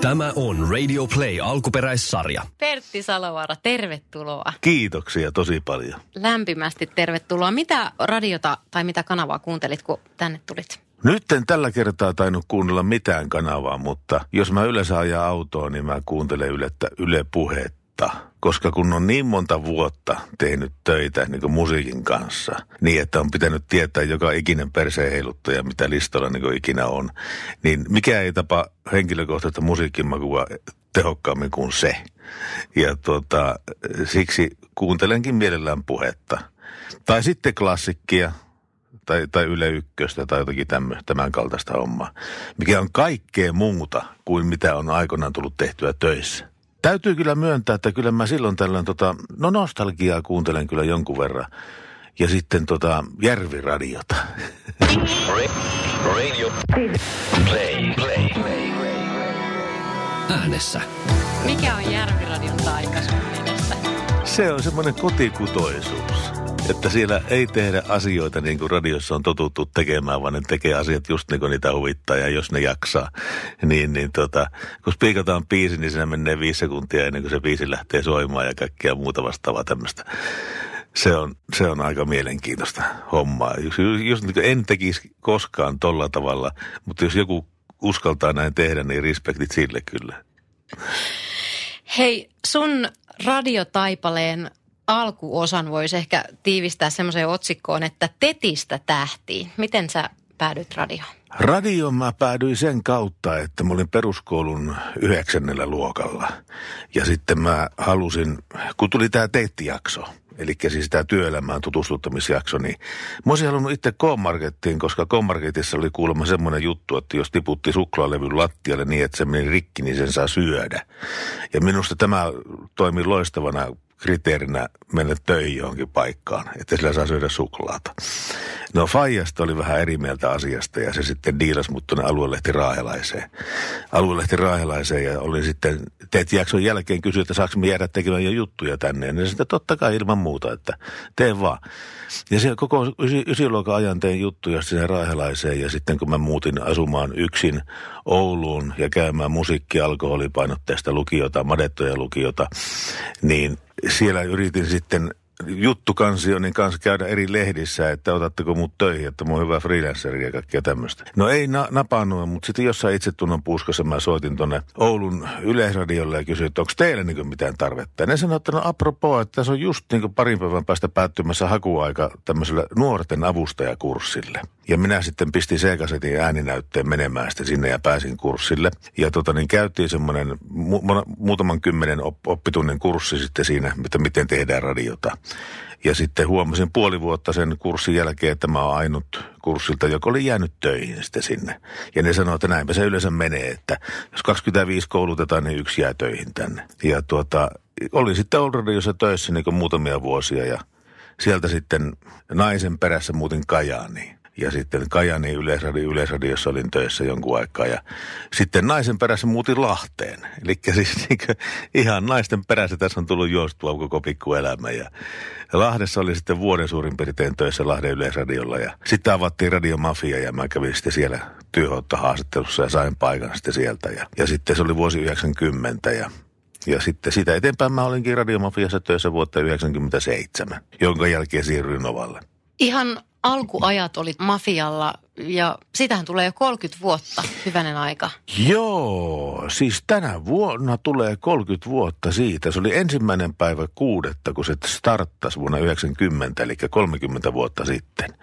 Tämä on Radio Play alkuperäissarja. Pertti Salovaara, tervetuloa. Kiitoksia tosi paljon. Lämpimästi tervetuloa. Mitä radiota tai mitä kanavaa kuuntelit, kun tänne tulit? Nyt en tällä kertaa tainnut kuunnella mitään kanavaa, mutta jos mä yleensä ajan autoa, niin mä kuuntelen ylettä, Yle Puhetta. Koska kun on niin monta vuotta tehnyt töitä niin kuin musiikin kanssa, niin että on pitänyt tietää joka ikinen perseen heiluttaja, mitä listalla niin kuin ikinä on, niin mikä ei tapa henkilökohtaista musiikkimakua tehokkaammin kuin se. Ja tuota, siksi kuuntelenkin mielellään puhetta. Tai sitten klassikkia, tai, tai Yle Ykköstä tai jotakin tämmö, tämän kaltaista hommaa, mikä on kaikkea muuta kuin mitä on aikoinaan tullut tehtyä töissä. Täytyy kyllä myöntää, että kyllä mä silloin tällöin, tota, no nostalgiaa kuuntelen kyllä jonkun verran. Ja sitten tota Järviradiota. Radio Play. Play. Äänessä. Mikä on Järviradion taika sun mielestä? Se on semmoinen kotikutoisuus. Että siellä ei tehdä asioita niin kuin radiossa on totuttu tekemään, vaan ne tekee asiat just niin kuin niitä huvittaa ja jos ne jaksaa. Niin, niin tota, kun spiikataan biisi, niin siinä menee viisi sekuntia ennen kuin se biisi lähtee soimaan ja kaikkea muuta vastaavaa tämmöistä. Se on, se on aika mielenkiintoista hommaa. Just, just niin en tekisi koskaan tolla tavalla, mutta jos joku uskaltaa näin tehdä, niin respektit sille kyllä. Hei, sun radiotaipaleen alkuosan voisi ehkä tiivistää semmoiseen otsikkoon, että tetistä tähtiin. Miten sä päädyit radioon? Radioon mä päädyin sen kautta, että mä olin peruskoulun yhdeksännellä luokalla. Ja sitten mä halusin, kun tuli tämä teittijakso, eli siis tämä työelämään tutustuttamisjakso, niin mä olisin halunnut itse K-Markettiin, koska K-Marketissa oli kuulemma semmoinen juttu, että jos tiputti suklaalevyn lattialle niin, että se meni rikki, niin sen saa syödä. Ja minusta tämä toimi loistavana kriteerinä mennä töihin johonkin paikkaan, että sillä saa syödä suklaata. No Fajasta oli vähän eri mieltä asiasta ja se sitten diilasi mut tuonne aluelehti Raahelaiseen. Aluelehti Raahelaiseen ja oli sitten, teet jakson jälkeen kysyi, että saako me jäädä tekemään jo juttuja tänne. Ja sitten totta kai ilman muuta, että tee vaan. Ja se koko ysi, ysiluokan ajan tein juttuja sinne Raahelaiseen ja sitten kun mä muutin asumaan yksin Ouluun ja käymään musiikki alkoholipainotteista lukiota, madettoja lukiota, niin siellä yritin sitten juttukansionin kanssa käydä eri lehdissä, että otatteko mut töihin, että oon hyvä freelanceri ja kaikkea tämmöistä. No ei na- napannut, mutta sitten jossain itsetunnon puuskassa mä soitin tonne Oulun Yleisradiolle ja kysyin, että onko teillä niin mitään tarvetta. Ja ne sanoi, että no apropos, että tässä on just niin parin päivän päästä päättymässä hakuaika tämmöiselle nuorten avustajakurssille. Ja minä sitten pistin C-kasetin ääninäytteen menemään sitten sinne ja pääsin kurssille. Ja tota niin käytiin semmoinen mu- muutaman kymmenen op- oppitunnin kurssi sitten siinä, että miten tehdään radiota. Ja sitten huomasin puoli vuotta sen kurssin jälkeen, että mä oon ainut kurssilta, joka oli jäänyt töihin sitten sinne. Ja ne sanoo, että näinpä se yleensä menee, että jos 25 koulutetaan, niin yksi jää töihin tänne. Ja tuota, olin sitten Oldradiossa töissä niin muutamia vuosia ja sieltä sitten naisen perässä muutin Kajaaniin. Ja sitten Kajani yleisradio, yleisradiossa olin töissä jonkun aikaa. Ja sitten naisen perässä muutin Lahteen. Eli siis niin ihan naisten perässä tässä on tullut juostua koko pikkuelämä. Ja Lahdessa oli sitten vuoden suurin piirtein töissä Lahden yleisradiolla. Ja sitten avattiin radiomafia ja mä kävin sitten siellä työhoitohaastattelussa ja sain paikan sitten sieltä. Ja, ja sitten se oli vuosi 90 ja ja sitten sitä eteenpäin mä olinkin radiomafiassa töissä vuotta 1997, jonka jälkeen siirryin Novalle. Ihan alkuajat olit mafialla ja sitähän tulee jo 30 vuotta, hyvänen aika. Joo, siis tänä vuonna tulee 30 vuotta siitä. Se oli ensimmäinen päivä kuudetta, kun se starttasi vuonna 90, eli 30 vuotta sitten.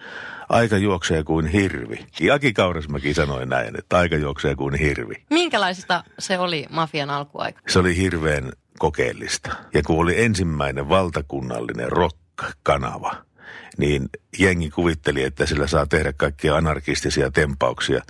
Aika juoksee kuin hirvi. Aki Kaurismäki sanoi näin, että aika juoksee kuin hirvi. Minkälaista se oli mafian alkuaika? Se oli hirveän kokeellista. Ja kun oli ensimmäinen valtakunnallinen rock-kanava, niin jengi kuvitteli, että sillä saa tehdä kaikkia anarkistisia tempauksia.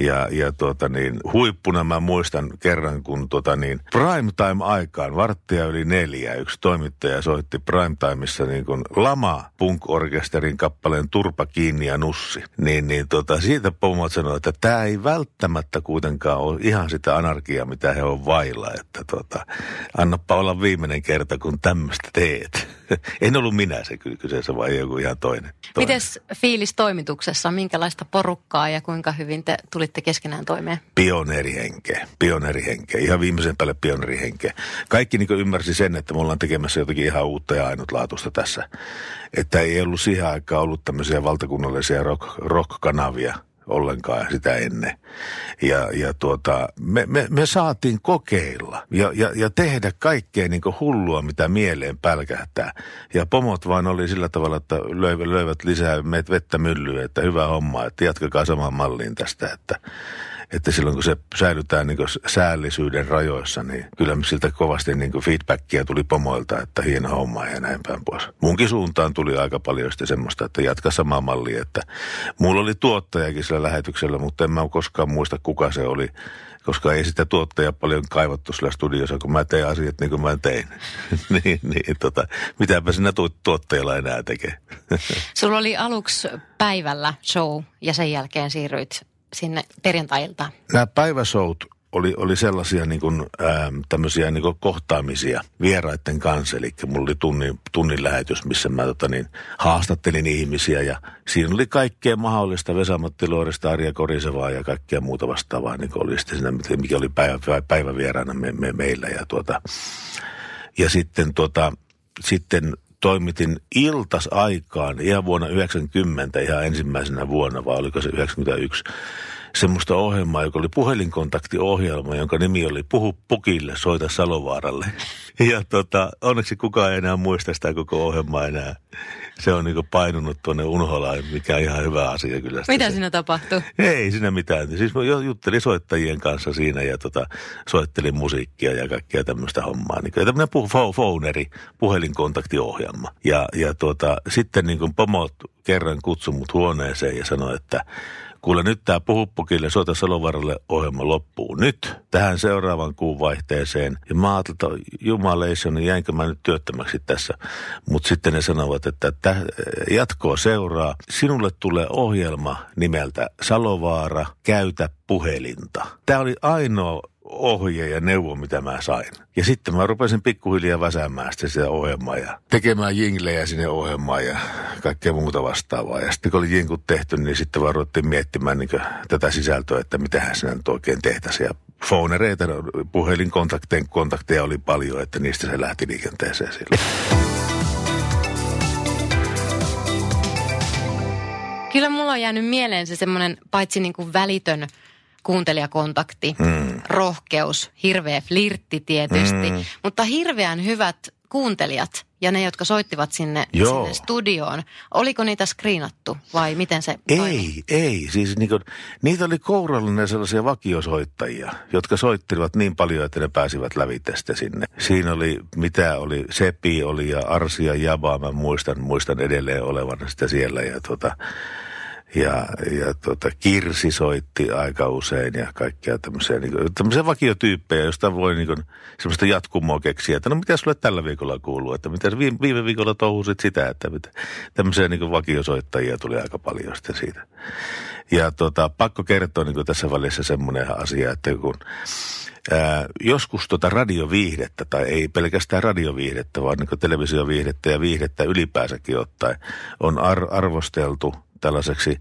Ja, ja tuota niin, huippuna mä muistan kerran, kun tuota niin, primetime-aikaan, varttia yli neljä, yksi toimittaja soitti primetimeissa niin kuin Lama Punk-orkesterin kappaleen Turpa kiinni ja nussi. Niin, niin tota, siitä pomot sanoi, että tämä ei välttämättä kuitenkaan ole ihan sitä anarkiaa, mitä he on vailla. Että tota, annappa olla viimeinen kerta, kun tämmöistä teet. en ollut minä se kyllä kyseessä, vai joku ihan toinen. toinen. Mites fiilis toimituksessa? Minkälaista porukkaa ja kuinka hyvin te tulitte keskenään toimeen? pioneerihenkeä, pioneerihenkeä, ihan viimeisen päälle pioneerihenkeä. Kaikki niin ymmärsi sen, että me ollaan tekemässä jotakin ihan uutta ja ainutlaatuista tässä. Että ei ollut siihen aikaan ollut tämmöisiä valtakunnallisia rock, rock-kanavia ollenkaan sitä ennen. Ja, ja tuota, me, me, me, saatiin kokeilla ja, ja, ja tehdä kaikkea niin hullua, mitä mieleen pälkähtää. Ja pomot vaan oli sillä tavalla, että löivät, löivät lisää vettä myllyä, että hyvä homma, että jatkakaa samaan malliin tästä, että että silloin kun se säilytään niin säällisyyden rajoissa, niin kyllä siltä kovasti niin feedbackia tuli pomoilta, että hieno homma ja näin päin pois. Munkin suuntaan tuli aika paljon sitten semmoista, että jatka samaa mallia, että mulla oli tuottajakin sillä lähetyksellä, mutta en mä koskaan muista kuka se oli, koska ei sitä tuottajaa paljon kaivattu sillä studiossa, kun mä tein asiat niin kuin mä tein. niin, niin tota, mitäpä sinä tuottajalla enää tekee. Sulla oli aluksi päivällä show ja sen jälkeen siirryit sinne perjantailta? Nämä päiväsout oli, oli sellaisia niin kuin, ää, tämmöisiä niin kuin kohtaamisia vieraiden kanssa. Eli mulla oli tunnin, tunnin lähetys, missä mä tota, niin, haastattelin ihmisiä ja siinä oli kaikkea mahdollista. Vesamatti Luorista, Arja Korisevaa ja kaikkea muuta vastaavaa, niin oli siinä, mikä oli päivä, päivävieraana me, me, meillä. Ja, tuota, ja sitten, tuota, sitten toimitin iltasaikaan ihan vuonna 90, ihan ensimmäisenä vuonna, vai oliko se 91, semmoista ohjelmaa, joka oli puhelinkontaktiohjelma, jonka nimi oli Puhu pukille, soita Salovaaralle. Ja tota, onneksi kukaan ei enää muista sitä koko ohjelmaa enää. Se on niinku painunut tuonne Unholaan, mikä on ihan hyvä asia kyllä. Mitä se. siinä tapahtui? Ei siinä mitään. Siis mä juttelin soittajien kanssa siinä ja tota, soittelin musiikkia ja kaikkea tämmöistä hommaa. Niin, tämmöinen puh- phoneri, puhelinkontaktiohjelma. Ja, ja tota, sitten niin kuin pomot kerran kutsui mut huoneeseen ja sanoi, että Kuule nyt tämä Puhuppukille Soita Salovaralle ohjelma loppuu nyt tähän seuraavan kuun vaihteeseen. Ja mä ajattelin, jumaleissa, niin jäinkö mä nyt työttömäksi tässä. Mutta sitten ne sanovat, että täh, jatkoa seuraa. Sinulle tulee ohjelma nimeltä Salovaara, käytä puhelinta. Tämä oli ainoa ohje ja neuvo, mitä mä sain. Ja sitten mä rupesin pikkuhiljaa väsäämään sitä ohjelmaa ja tekemään jinglejä sinne ohjelmaan ja kaikkea muuta vastaavaa. Ja sitten kun oli jinkut tehty, niin sitten vaan ruvettiin miettimään niin tätä sisältöä, että mitähän sinä nyt oikein tehtäisiin. Ja phonereita, puhelinkontakteja kontakteja oli paljon, että niistä se lähti liikenteeseen silloin. Kyllä mulla on jäänyt mieleen se semmoinen paitsi niin kuin välitön – kuuntelijakontakti, mm. rohkeus, hirveä flirtti tietysti, mm. mutta hirveän hyvät kuuntelijat ja ne, jotka soittivat sinne, sinne studioon. Oliko niitä screenattu vai miten se Ei, toimi? ei. Siis niinku, niitä oli kourallinen sellaisia vakiosoittajia, jotka soittelivat niin paljon, että ne pääsivät lävitestä sinne. Siinä oli, mitä oli, Sepi oli ja Arsi ja Jaba, mä muistan, muistan edelleen olevan sitä siellä ja tota, ja, ja tota, Kirsi soitti aika usein ja kaikkia tämmöisiä, niin kuin, tämmöisiä vakiotyyppejä, joista voi niin kuin, semmoista jatkumoa keksiä, että no mitä sulle tällä viikolla kuuluu, että mitä viime, viime viikolla touhusit sitä, että mitä, tämmöisiä niin kuin vakiosoittajia tuli aika paljon sitten siitä. Ja tota, pakko kertoa niin kuin tässä välissä semmoinen asia, että kun ää, joskus tota radioviihdettä, tai ei pelkästään radioviihdettä, vaan niin televisioviihdettä ja viihdettä ylipäänsäkin ottaen, on ar- arvosteltu – tällaiseksi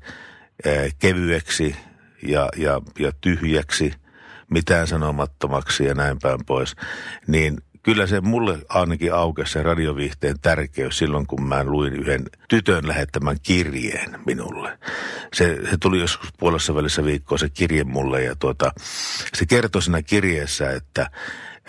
ää, kevyeksi ja, ja, ja tyhjäksi, mitään sanomattomaksi ja näin päin pois, niin kyllä se mulle ainakin aukesi se radioviihteen tärkeys silloin, kun mä luin yhden tytön lähettämän kirjeen minulle. Se, se tuli joskus puolessa välissä viikkoa se kirje mulle ja tuota, se kertoi siinä kirjeessä, että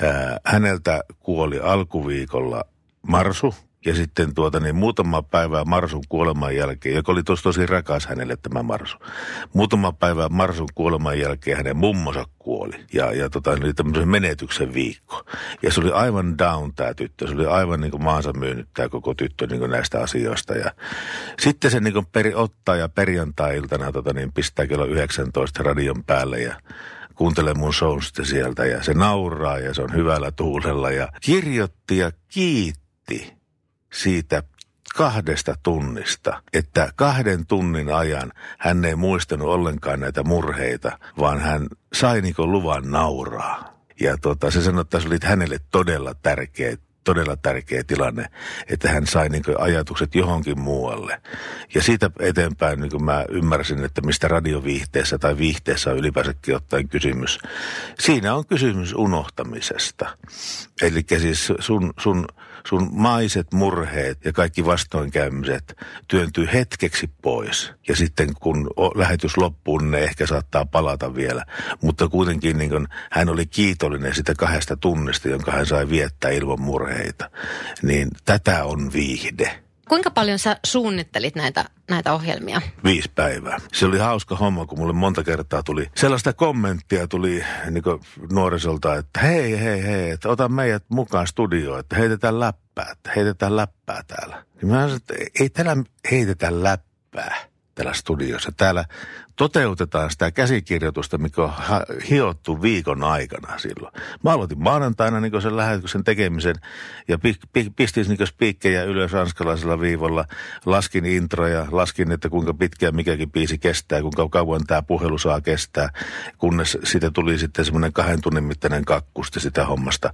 ää, häneltä kuoli alkuviikolla Marsu – Ja sitten tuota niin muutama päivää Marsun kuoleman jälkeen, joka oli tosi, tosi rakas hänelle tämä Marsu. Muutama päivää Marsun kuoleman jälkeen hänen mummonsa kuoli. Ja, ja tota, oli tämmöisen menetyksen viikko. Ja se oli aivan down tämä tyttö. Se oli aivan niin kuin maansa myynyt tämä koko tyttö niin kuin näistä asioista. Ja sitten se niin kuin peri, ottaa ja perjantai-iltana tota, niin pistää kello 19 radion päälle ja kuuntelee mun shown sitten sieltä ja se nauraa ja se on hyvällä tuulella ja kirjoitti ja kiitti siitä kahdesta tunnista, että kahden tunnin ajan hän ei muistanut ollenkaan näitä murheita, vaan hän sai niin luvan nauraa. Ja tota, se sanoi, että se oli hänelle todella tärkeä todella tärkeä tilanne, että hän sai niin ajatukset johonkin muualle. Ja siitä eteenpäin niin mä ymmärsin, että mistä radioviihteessä tai viihteessä on ylipäänsäkin ottaen kysymys. Siinä on kysymys unohtamisesta. Eli siis sun, sun sun maiset murheet ja kaikki vastoinkäymiset työntyy hetkeksi pois. Ja sitten kun lähetys loppuu, niin ne ehkä saattaa palata vielä. Mutta kuitenkin niin kun hän oli kiitollinen sitä kahdesta tunnista, jonka hän sai viettää ilman murheita. Niin tätä on viihde. Kuinka paljon sä suunnittelit näitä, näitä ohjelmia? Viisi päivää. Se oli hauska homma, kun mulle monta kertaa tuli sellaista kommenttia tuli niin nuorisolta, että hei, hei, hei, että ota meidät mukaan studioon, että heitetään läppää, että heitetään läppää täällä. Ja mä sanoin, että ei täällä heitetä läppää täällä studiossa. Täällä toteutetaan sitä käsikirjoitusta, mikä on hiottu viikon aikana silloin. Mä aloitin maanantaina niin sen lähetyksen tekemisen ja pistin niin spiikkejä ylös ranskalaisella viivalla. Laskin introja, laskin, että kuinka pitkään mikäkin biisi kestää, kuinka kauan tämä puhelu saa kestää, kunnes siitä tuli sitten semmoinen kahden tunnin mittainen kakkusti sitä hommasta.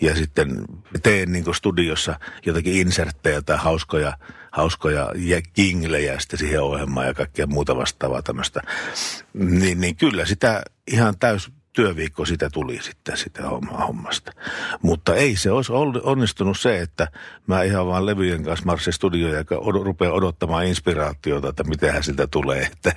Ja sitten teen niin studiossa jotakin inserttejä tai hauskoja hauskoja ja kinglejä sitten siihen ohjelmaan ja kaikkea muuta vastaavaa tämmöistä. Niin, niin kyllä sitä ihan täys työviikko sitä tuli sitten sitä hommaa hommasta. Mutta ei se olisi onnistunut se, että mä ihan vaan levyjen kanssa marssin studioon ja rupean odottamaan inspiraatiota, että mitenhän siltä tulee. Että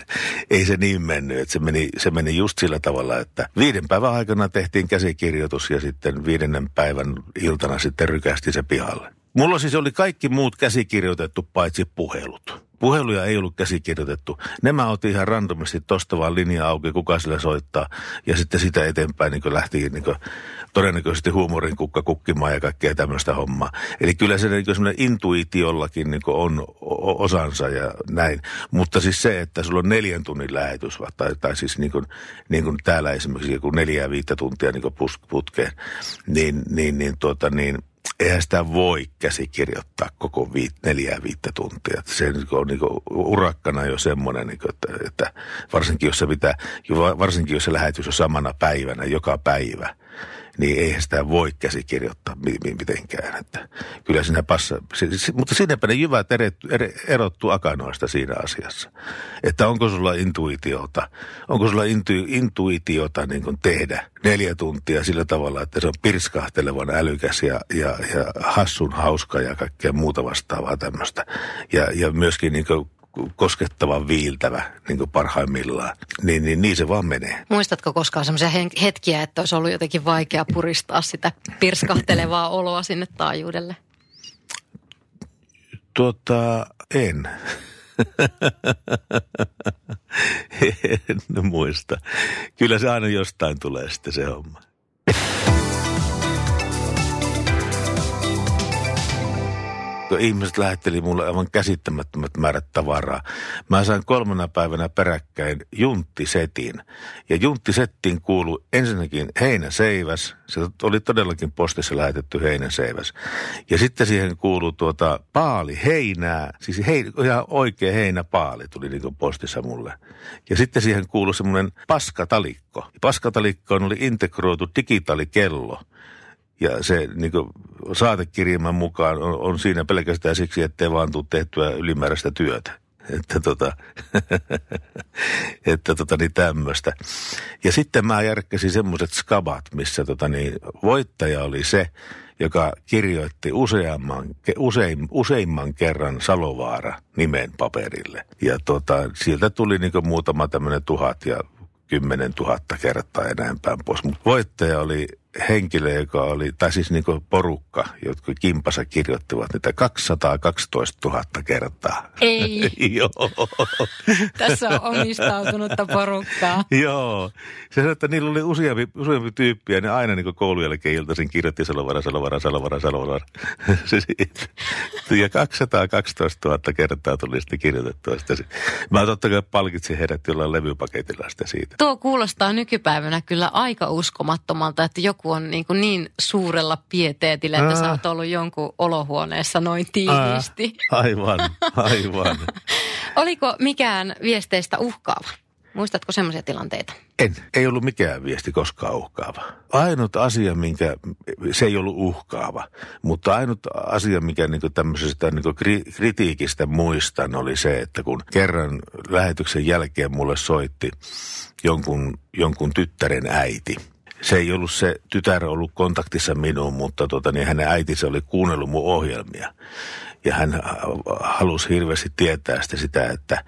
ei se niin mennyt, että se meni, se meni just sillä tavalla, että viiden päivän aikana tehtiin käsikirjoitus ja sitten viidennen päivän iltana sitten rykästi se pihalle. Mulla siis oli kaikki muut käsikirjoitettu paitsi puhelut. Puheluja ei ollut käsikirjoitettu. Nämä otin ihan randomisti tosta vaan linja auki, kuka sillä soittaa. Ja sitten sitä eteenpäin niin lähti niin todennäköisesti huumorin kukka kukkimaan ja kaikkea tämmöistä hommaa. Eli kyllä se niin semmoinen intuitiollakin niin on osansa ja näin. Mutta siis se, että sulla on neljän tunnin lähetys, tai, tai siis niin kuin, niin kuin täällä esimerkiksi joku neljää viittä tuntia niin putkeen, niin, niin, niin, tuota, niin eihän sitä voi käsikirjoittaa koko viit, neljää viittä tuntia. Se on niin urakkana jo semmoinen, niin kuin, että, että varsinkin, jos se pitää, varsinkin jos se lähetys on samana päivänä, joka päivä – niin eihän sitä voi käsikirjoittaa mitenkään. Että kyllä siinä passa, mutta sinnepä ne jyvät erottu akanoista siinä asiassa. Että onko sulla intuitiota, onko sulla intu, intuitiota niin kuin tehdä neljä tuntia sillä tavalla, että se on pirskahtelevan älykäs ja, ja, ja hassun hauska ja kaikkea muuta vastaavaa tämmöistä. Ja, ja myöskin niin kuin koskettava, viiltävä niin kuin parhaimmillaan. Niin, niin, niin se vaan menee. Muistatko koskaan semmoisia hetkiä, että olisi ollut jotenkin vaikea puristaa sitä pirskahtelevaa oloa sinne taajuudelle? Tuota, en. en muista. Kyllä se aina jostain tulee sitten se homma. Ihmiset lähetteli mulle aivan käsittämättömät määrät tavaraa. Mä sain kolmena päivänä peräkkäin junttisetin. Ja junttisettiin kuului ensinnäkin heinäseiväs. Se oli todellakin postissa lähetetty heinäseiväs. Ja sitten siihen kuului tuota paali heinää. Siis hei, ihan oikea heinäpaali tuli niin postissa mulle. Ja sitten siihen kuului semmoinen paskatalikko. Paskatalikkoon oli integroitu digitaalikello. Ja se niin kuin, saatekirjelmän mukaan on, on siinä pelkästään siksi, ettei vaan tule tehtyä ylimääräistä työtä. Että tota, että tota niin tämmöistä. Ja sitten mä järkkäsin semmoiset skabat, missä tota niin, voittaja oli se, joka kirjoitti useamman, usein, useimman kerran Salovaara nimen paperille. Ja tota, sieltä tuli niin muutama tämmöinen tuhat ja kymmenen tuhatta kertaa ja näin päin pois. Mutta voittaja oli henkilö, joka oli, tai siis niin porukka, jotka kimpassa kirjoittivat niitä 212 000 kertaa. Ei, Joo. tässä on omistautunutta porukkaa. Joo. Se sanoi, että niillä oli useampi, useampi tyyppi ja ne aina niin koulun jälkeen iltaisin kirjoitti Salovara, Salovara, Salovara, Salovara. Ja 212 000 kertaa tuli sitten kirjoitettua sitä. Mä totta kai palkitsin heidät jollain levypaketilla sitä siitä. Tuo kuulostaa nykypäivänä kyllä aika uskomattomalta, että joku on niin, kuin niin suurella pieteetillä, että Ää. sä oot ollut jonkun olohuoneessa noin tiiviisti. Ää, aivan, aivan. Oliko mikään viesteistä uhkaava? Muistatko semmoisia tilanteita? En, ei ollut mikään viesti koskaan uhkaava. Ainut asia, minkä, se ei ollut uhkaava, mutta ainut asia, mikä niin tämmöisestä niin kri, kritiikistä muistan, oli se, että kun kerran lähetyksen jälkeen mulle soitti jonkun, jonkun tyttären äiti. Se ei ollut se tytär ollut kontaktissa minuun, mutta tota, niin hänen äitinsä oli kuunnellut mun ohjelmia. Ja hän halusi hirveästi tietää sitä, sitä että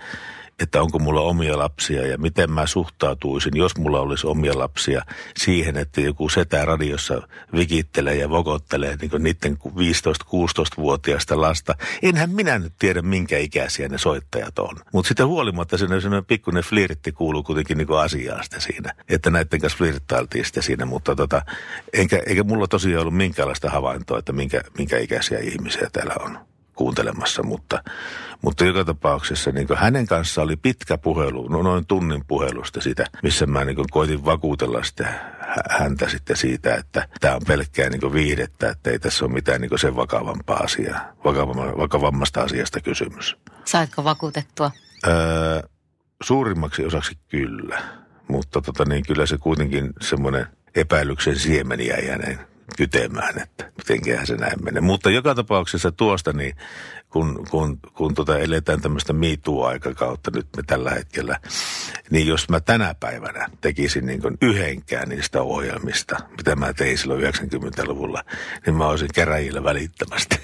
että onko mulla omia lapsia ja miten mä suhtautuisin, jos mulla olisi omia lapsia siihen, että joku setä radiossa vikittelee ja vokottelee niin niiden 15-16-vuotiaista lasta. Enhän minä nyt tiedä, minkä ikäisiä ne soittajat on. Mutta sitten huolimatta sellainen pikkuinen flirtti kuuluu kuitenkin niin asiaan sitä siinä, että näiden kanssa flirttailtiin sitä siinä, mutta tota, enkä, eikä mulla tosiaan ollut minkäänlaista havaintoa, että minkä, minkä ikäisiä ihmisiä täällä on kuuntelemassa, mutta, mutta joka tapauksessa niin hänen kanssa oli pitkä puhelu, no noin tunnin puhelusta sitä, missä mä niin koitin vakuutella sitä häntä sitten siitä, että tämä on pelkkää niin viihdettä, että ei tässä ole mitään niin sen vakavampaa asiaa, vakavamma, vakavammasta asiasta kysymys. Saitko vakuutettua? Öö, suurimmaksi osaksi kyllä, mutta tota niin, kyllä se kuitenkin semmoinen epäilyksen siemeni jäi hänen kytemään, että mitenköhän se näin menee. Mutta joka tapauksessa tuosta, niin kun, kun, kun tota eletään tämmöistä miituu-aikakautta nyt me tällä hetkellä, niin jos mä tänä päivänä tekisin niin yhdenkään niistä ohjelmista, mitä mä tein silloin 90-luvulla, niin mä olisin keräjillä välittömästi.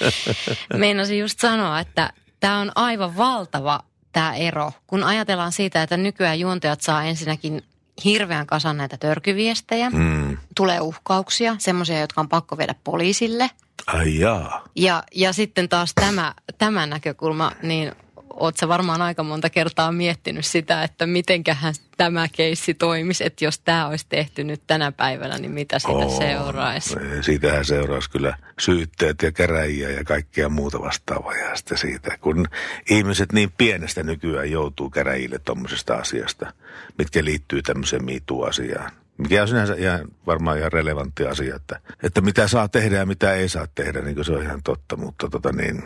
Meinasin just sanoa, että tämä on aivan valtava tämä ero, kun ajatellaan siitä, että nykyään juontajat saa ensinnäkin hirveän kasan näitä törkyviestejä. Mm. Tulee uhkauksia, semmoisia, jotka on pakko viedä poliisille. Ai jaa. Ja, ja sitten taas tämä, tämä näkökulma, niin oot sä varmaan aika monta kertaa miettinyt sitä, että mitenköhän tämä keissi toimisi, että jos tämä olisi tehty nyt tänä päivänä, niin mitä siitä Oo, seuraisi? Siitähän seuraisi kyllä syytteet ja käräjiä ja kaikkea muuta vastaavaa ja sitten siitä, kun ihmiset niin pienestä nykyään joutuu käräjille tuommoisesta asiasta, mitkä liittyy tämmöiseen miituu-asiaan. Mikä on sinänsä ihan, varmaan ihan relevantti asia, että, että mitä saa tehdä ja mitä ei saa tehdä, niin se on ihan totta, mutta tota niin,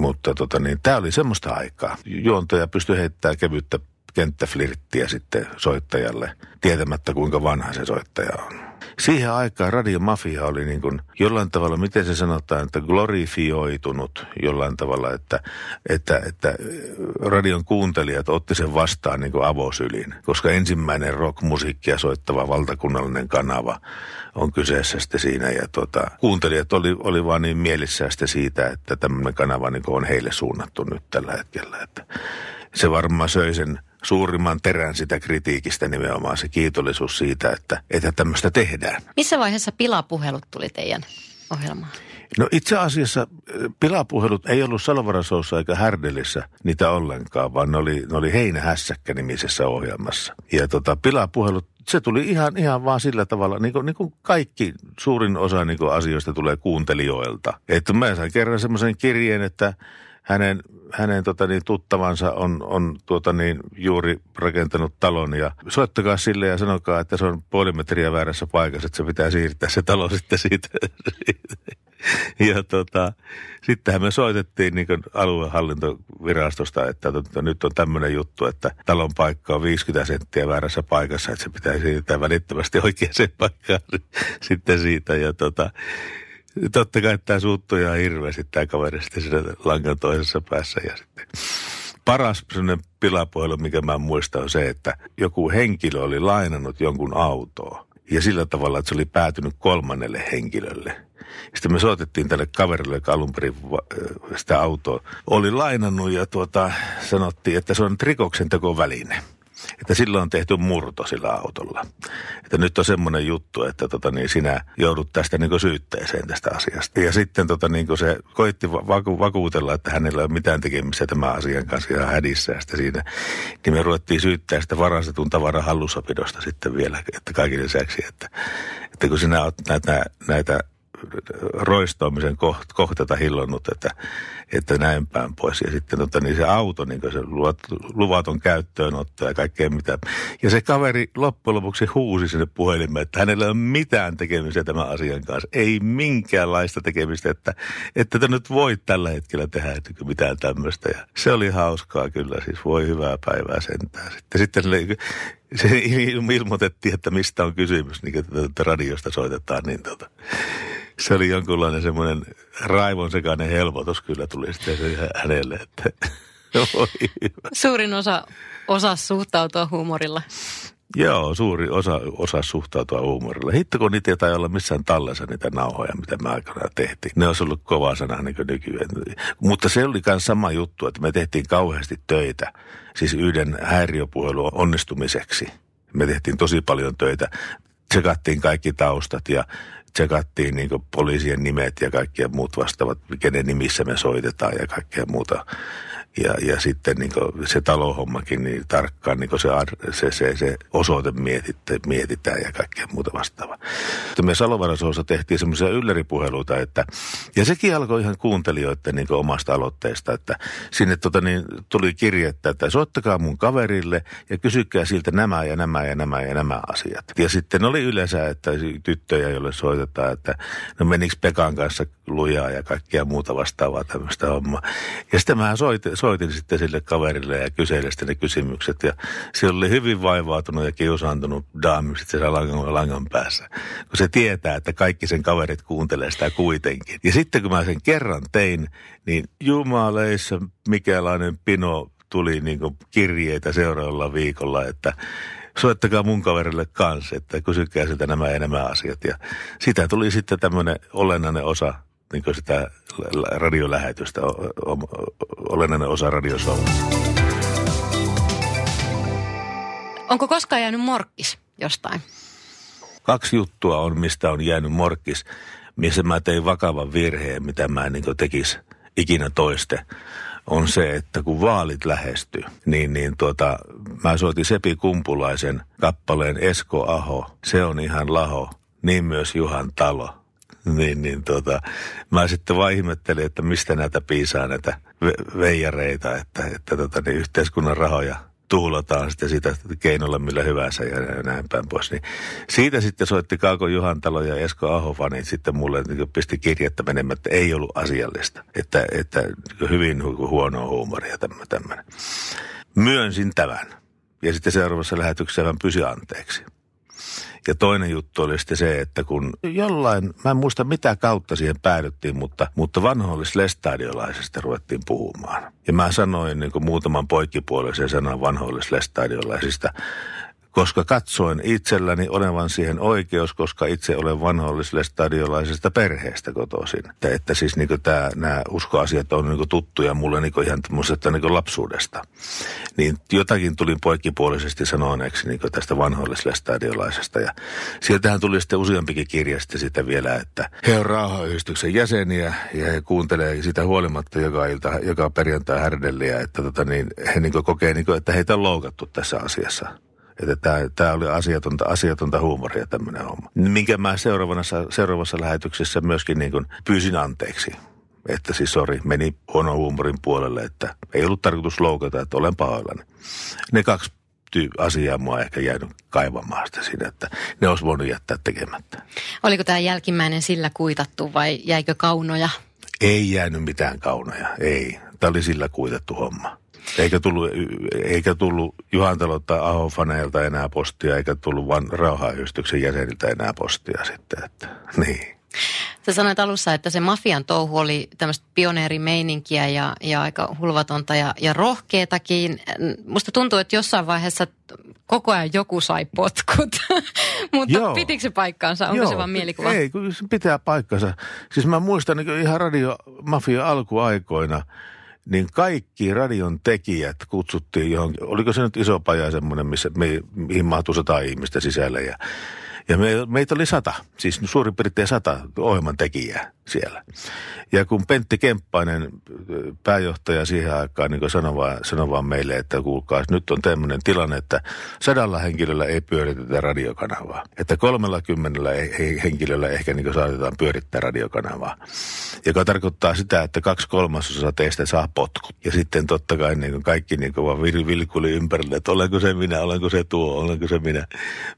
mutta tota niin, tämä oli semmoista aikaa. Juontaja pystyi heittämään kevyttä kenttäflirttiä sitten soittajalle, tietämättä kuinka vanha se soittaja on. Siihen aikaan radiomafia oli niin kuin jollain tavalla, miten se sanotaan, että glorifioitunut jollain tavalla, että, että, että radion kuuntelijat otti sen vastaan niin kuin avosylin, koska ensimmäinen rockmusiikkia soittava valtakunnallinen kanava on kyseessä sitten siinä. Ja tuota, kuuntelijat oli, oli vaan niin mielissään sitten siitä, että tämmöinen kanava niin on heille suunnattu nyt tällä hetkellä. Että se varmaan söi sen suurimman terän sitä kritiikistä nimenomaan se kiitollisuus siitä, että, että tämmöistä tehdään. Missä vaiheessa pilapuhelut tuli teidän ohjelmaan? No itse asiassa pilapuhelut ei ollut Salvarasoussa eikä Härdelissä niitä ollenkaan, vaan ne oli, ne oli Heinähässäkkä nimisessä ohjelmassa. Ja tota, pilapuhelut, se tuli ihan, ihan vaan sillä tavalla, niin kuin, niin kuin kaikki suurin osa niin kuin asioista tulee kuuntelijoilta. Että mä sain kerran semmoisen kirjeen, että hänen, hänen tota niin, tuttavansa on, on tuota niin, juuri rakentanut talon ja soittakaa sille ja sanokaa, että se on puoli metriä väärässä paikassa, että se pitää siirtää se talo sitten siitä. ja tota, sittenhän me soitettiin niin aluehallintovirastosta, että tota, nyt on tämmöinen juttu, että talon paikka on 50 senttiä väärässä paikassa, että se pitää siirtää välittömästi oikeaan paikkaan sitten siitä. Ja tota, totta kai tämä suuttui ihan hirveästi tämä kaveri sitten siinä langan toisessa päässä ja sitten paras sellainen pilapuhelu, mikä mä muistan, on se, että joku henkilö oli lainannut jonkun autoa. Ja sillä tavalla, että se oli päätynyt kolmannelle henkilölle. Sitten me soitettiin tälle kaverille, joka alun perin sitä autoa oli lainannut ja tuota, sanottiin, että se on rikoksen tekoväline. Että silloin on tehty murto sillä autolla. Että nyt on semmoinen juttu, että tota, niin sinä joudut tästä niin syytteeseen tästä asiasta. Ja sitten tota, niin se koitti vaku- vakuutella, että hänellä ei ole mitään tekemistä tämän asian kanssa ihan hädissä. Ja siinä, niin me ruvettiin syyttää sitä varastetun tavaran hallussapidosta sitten vielä, että kaiken lisäksi, että, että kun sinä olet näitä, näitä roistoamisen koht- kohteita hillonnut, että, että näin päin pois. Ja sitten tota, niin se auto, niin se luvat- luvaton käyttöönotto ja kaikkea mitä. Ja se kaveri loppujen lopuksi huusi sinne puhelimeen, että hänellä ei ole mitään tekemistä tämän asian kanssa. Ei minkäänlaista tekemistä, että, että te nyt voi tällä hetkellä tehdä mitään tämmöistä. Ja se oli hauskaa kyllä, siis voi hyvää päivää sentään. Sitten, sitten se, se ilmoitettiin, että mistä on kysymys, niin että radiosta soitetaan, niin tota, se oli jonkunlainen semmoinen raivon sekainen helpotus kyllä tuli sitten hänelle, että. Suurin osa osaa suhtautua huumorilla. Joo, suuri osa, osa suhtautua huumorilla. Hitto kun niitä ei tai olla missään tallessa niitä nauhoja, mitä me aikana tehtiin. Ne olisi ollut kova sana niin kuin nykyään. Mutta se oli myös sama juttu, että me tehtiin kauheasti töitä. Siis yhden häiriöpuhelun onnistumiseksi. Me tehtiin tosi paljon töitä. Tsekattiin kaikki taustat ja tsekattiin niin poliisien nimet ja kaikkia muut vastaavat, kenen nimissä me soitetaan ja kaikkea muuta. Ja, ja sitten niin se talohommakin niin tarkkaan niin se, se, se, se osoite mietitte, mietitään ja kaikkea muuta vastaavaa. Me Salovarasoossa tehtiin semmoisia ylläripuheluita, että, ja sekin alkoi ihan kuuntelijoiden niin omasta aloitteesta, että sinne tota, niin, tuli kirjettä, että soittakaa mun kaverille ja kysykää siltä nämä ja nämä ja nämä ja nämä asiat. Ja sitten oli yleensä, että tyttöjä, joille soitetaan, että no menikö Pekan kanssa lujaa ja kaikkea muuta vastaavaa tämmöistä hommaa. Ja sitten mä soitin, soitin sitten sille kaverille ja kyselin sitten ne kysymykset. Ja siellä oli hyvin vaivautunut ja kiusaantunut daami sitten siellä langan, langan päässä. Kun se tietää, että kaikki sen kaverit kuuntelee sitä kuitenkin. Ja sitten kun mä sen kerran tein, niin jumaleissa mikälainen pino tuli niin kirjeitä seuraavalla viikolla, että soittakaa mun kaverille kanssa, että kysykää sitä nämä ja nämä asiat. Ja sitä tuli sitten tämmöinen olennainen osa niin sitä radiolähetystä, olennainen osa radiosoundia. Onko koskaan jäänyt morkkis jostain? Kaksi juttua on, mistä on jäänyt morkkis, missä mä tein vakavan virheen, mitä mä en niin tekisi ikinä toiste on se, että kun vaalit lähestyy, niin, niin tuota, mä soitin Sepi Kumpulaisen kappaleen Esko Aho, se on ihan laho, niin myös Juhan Talo. Niin, niin tuota, mä sitten vaan ihmettelin, että mistä näitä piisaa näitä ve- veijareita, että, että tota, niin yhteiskunnan rahoja tuhlataan sitten sitä keinolla millä hyvänsä ja näin päin pois. Niin siitä sitten soitti Kaako Juhantalo ja Esko Ahofanit sitten mulle niin pisti kirjettä menemään, että ei ollut asiallista. Että, että hyvin huonoa huumoria tämmöinen. Myönsin tämän. Ja sitten seuraavassa lähetyksessä hän pysy anteeksi. Ja toinen juttu oli sitten se, että kun jollain, mä en muista mitä kautta siihen päädyttiin, mutta, mutta vanhoillislestadiolaisesta ruvettiin puhumaan. Ja mä sanoin niin kuin muutaman poikkipuolisen sanan vanhoillislestadiolaisista, koska katsoin itselläni olevan siihen oikeus, koska itse olen vanholliselle stadiolaisesta perheestä kotoisin. Että, että siis niin nämä uskoasiat on niin tuttuja mulle niin ihan tämmöisestä niin lapsuudesta. Niin jotakin tulin poikkipuolisesti sanoneeksi niin tästä vanholliselle stadiolaisesta. Ja sieltähän tuli sitten useampikin kirja sitä vielä, että he on rauhayhdistyksen jäseniä ja he kuuntelee sitä huolimatta joka ilta, joka perjantai härdelliä, että tota niin, he niin kokee, niin kuin, että heitä on loukattu tässä asiassa. Että tämä, tämä oli asiatonta, asiatonta huumoria tämmöinen homma. Minkä mä seuraavassa, seuraavassa lähetyksessä myöskin niin kuin pyysin anteeksi. Että siis sori, meni huono huumorin puolelle, että ei ollut tarkoitus loukata, että olen pahoillani. Ne kaksi ty- asiaa mua ehkä jäänyt kaivamaan sitä siinä, että ne olisi voinut jättää tekemättä. Oliko tämä jälkimmäinen sillä kuitattu vai jäikö kaunoja? Ei jäänyt mitään kaunoja, ei. Tämä oli sillä kuitattu homma. Eikä tullut, eikä tullut Juhantalon tai Aho-faneilta enää postia, eikä tullut vain rauhayhdistyksen jäseniltä enää postia sitten. Että, niin. Sä sanoit alussa, että se mafian touhu oli tämmöistä pioneerimeininkiä ja, ja aika hulvatonta ja, ja rohkeatakin. Musta tuntuu, että jossain vaiheessa koko ajan joku sai potkut, mutta Joo. pitikö se paikkaansa? Onko Joo. se vaan mielikuva? Ei, kun se pitää paikkansa. Siis mä muistan niin ihan radiomafia alkuaikoina – niin kaikki radion tekijät kutsuttiin johonkin, oliko se nyt iso paja semmoinen, missä me, mihin mahtui sata ihmistä sisälle ja ja me, meitä oli sata, siis suurin piirtein sata ohjelman tekijää siellä. Ja kun Pentti Kemppainen, pääjohtaja siihen aikaan, niin sanoi vaan, sanoi vaan meille, että kuulkaa, nyt on tämmöinen tilanne, että sadalla henkilöllä ei pyöritetä radiokanavaa. Että kolmella kymmenellä henkilöllä ehkä niin saatetaan pyörittää radiokanavaa. Joka tarkoittaa sitä, että kaksi kolmasosaa teistä saa potkut. Ja sitten totta kai niin kaikki niin vaan vilkuli ympärille, että olenko se minä, olenko se tuo, olenko se minä.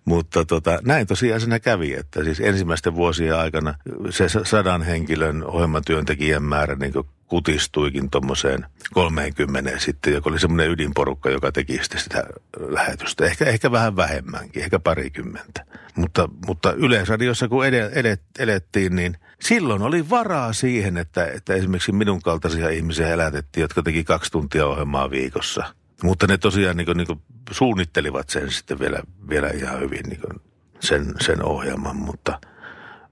Mutta tota, näin tosiaan kävi, että siis ensimmäisten vuosien aikana se sadan henkilön ohjelmatyöntekijän määrä niin kutistuikin tuommoiseen 30 sitten, joka oli semmoinen ydinporukka, joka teki sitä lähetystä. Ehkä, ehkä vähän vähemmänkin, ehkä parikymmentä. Mutta, mutta Yleisradiossa kun edet, elettiin, niin silloin oli varaa siihen, että, että esimerkiksi minun kaltaisia ihmisiä elätettiin, jotka teki kaksi tuntia ohjelmaa viikossa. Mutta ne tosiaan niin kuin, niin kuin suunnittelivat sen sitten vielä, vielä ihan hyvin niin sen, sen ohjelman, mutta,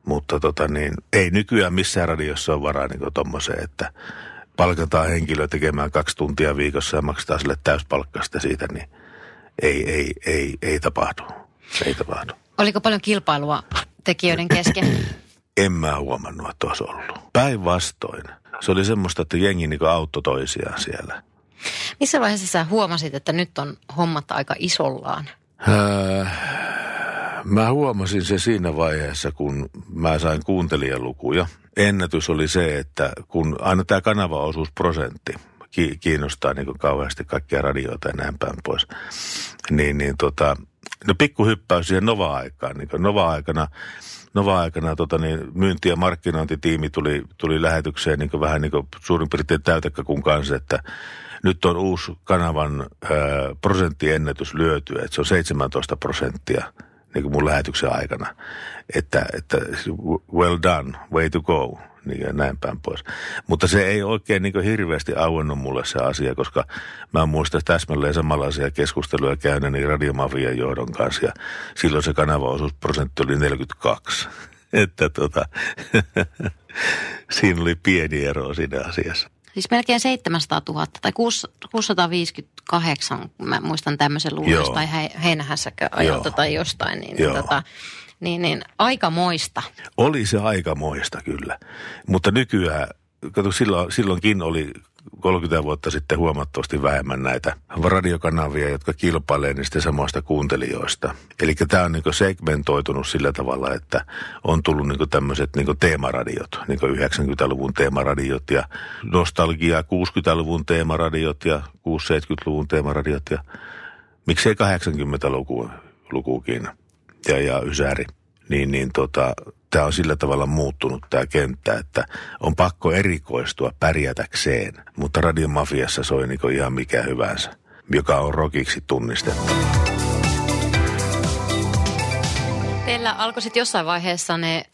mutta tota niin, ei nykyään missään radiossa ole varaa niin tommoseen, että palkataan henkilö tekemään kaksi tuntia viikossa ja maksetaan sille täyspalkkasta siitä, niin ei, ei, ei, ei tapahdu. Ei tapahdu. Oliko paljon kilpailua tekijöiden kesken? en mä huomannut, että olisi ollut. Päinvastoin. Se oli semmoista, että jengi niin auttoi toisiaan siellä. Missä vaiheessa sä huomasit, että nyt on hommat aika isollaan? Öö, Mä huomasin se siinä vaiheessa, kun mä sain kuuntelijalukuja. Ennätys oli se, että kun aina tämä kanavaosuusprosentti kiinnostaa niin kauheasti kaikkia radioita ja näin päin pois, niin, niin tota, no pikkuhyppäys siihen Nova-aikaan. Niin Nova-aikana Nova-aikana tota, niin myynti- ja markkinointitiimi tuli, tuli lähetykseen niin vähän niin suurin piirtein täytekkakun kanssa, että nyt on uusi kanavan ää, prosenttiennätys lyöty, että se on 17 prosenttia – niin kuin mun lähetyksen aikana, että, että well done, way to go, niin ja näin päin pois. Mutta se ei oikein niin hirveästi auennut mulle se asia, koska mä muistan täsmälleen samanlaisia keskusteluja käyneeni radiomafian johdon kanssa ja silloin se kanavaosuusprosentti oli 42. että tota, siinä oli pieni ero siinä asiassa. Siis melkein 700 000 tai 658, mä muistan tämmöisen luvun jostain heinähässäkö ajalta tai jostain, niin, niin, tota, niin, niin aikamoista. Oli se aikamoista kyllä, mutta nykyään, kato silloin, silloinkin oli 30 vuotta sitten huomattavasti vähemmän näitä radiokanavia, jotka kilpailee niistä samoista kuuntelijoista. Eli tämä on niin segmentoitunut sillä tavalla, että on tullut niin tämmöiset niin teemaradiot, niin 90-luvun teemaradiot ja nostalgia 60-luvun teemaradiot ja 60-70-luvun teemaradiot ja miksei 80-lukuukin ja, ja Ysäri. Niin, niin tota, tämä on sillä tavalla muuttunut tämä kenttä, että on pakko erikoistua pärjätäkseen. Mutta radiomafiassa soi niin ihan mikä hyvänsä, joka on rokiksi tunnistettu. Teillä alkoi sitten jossain vaiheessa ne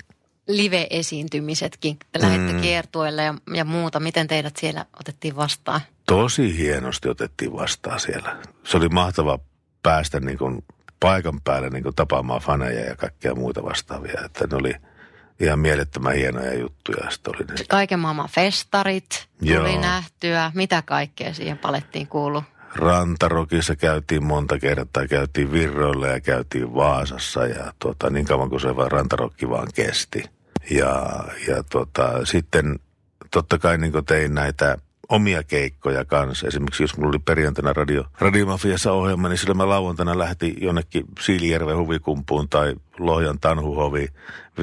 live-esiintymisetkin. Te lähditte mm. kiertueelle ja, ja muuta. Miten teidät siellä otettiin vastaan? Tosi hienosti otettiin vastaan siellä. Se oli mahtava päästä niin kuin paikan päälle niin tapaamaan faneja ja kaikkia muita vastaavia. Että ne oli ihan mielettömän hienoja juttuja. Sitten oli ne. Kaiken maailman festarit tuli Joo. nähtyä. Mitä kaikkea siihen palettiin kuulu? Rantarokissa käytiin monta kertaa, käytiin Virroilla ja käytiin Vaasassa ja tuota, niin kauan kuin se vaan Rantarokki vaan kesti. Ja, ja tuota, sitten totta kai niin tein näitä omia keikkoja kanssa. Esimerkiksi jos mulla oli perjantaina radio, Radiomafiassa ohjelma, niin silloin mä lauantaina lähti jonnekin Siilijärven huvikumpuun tai Lohjan Tanhuhovi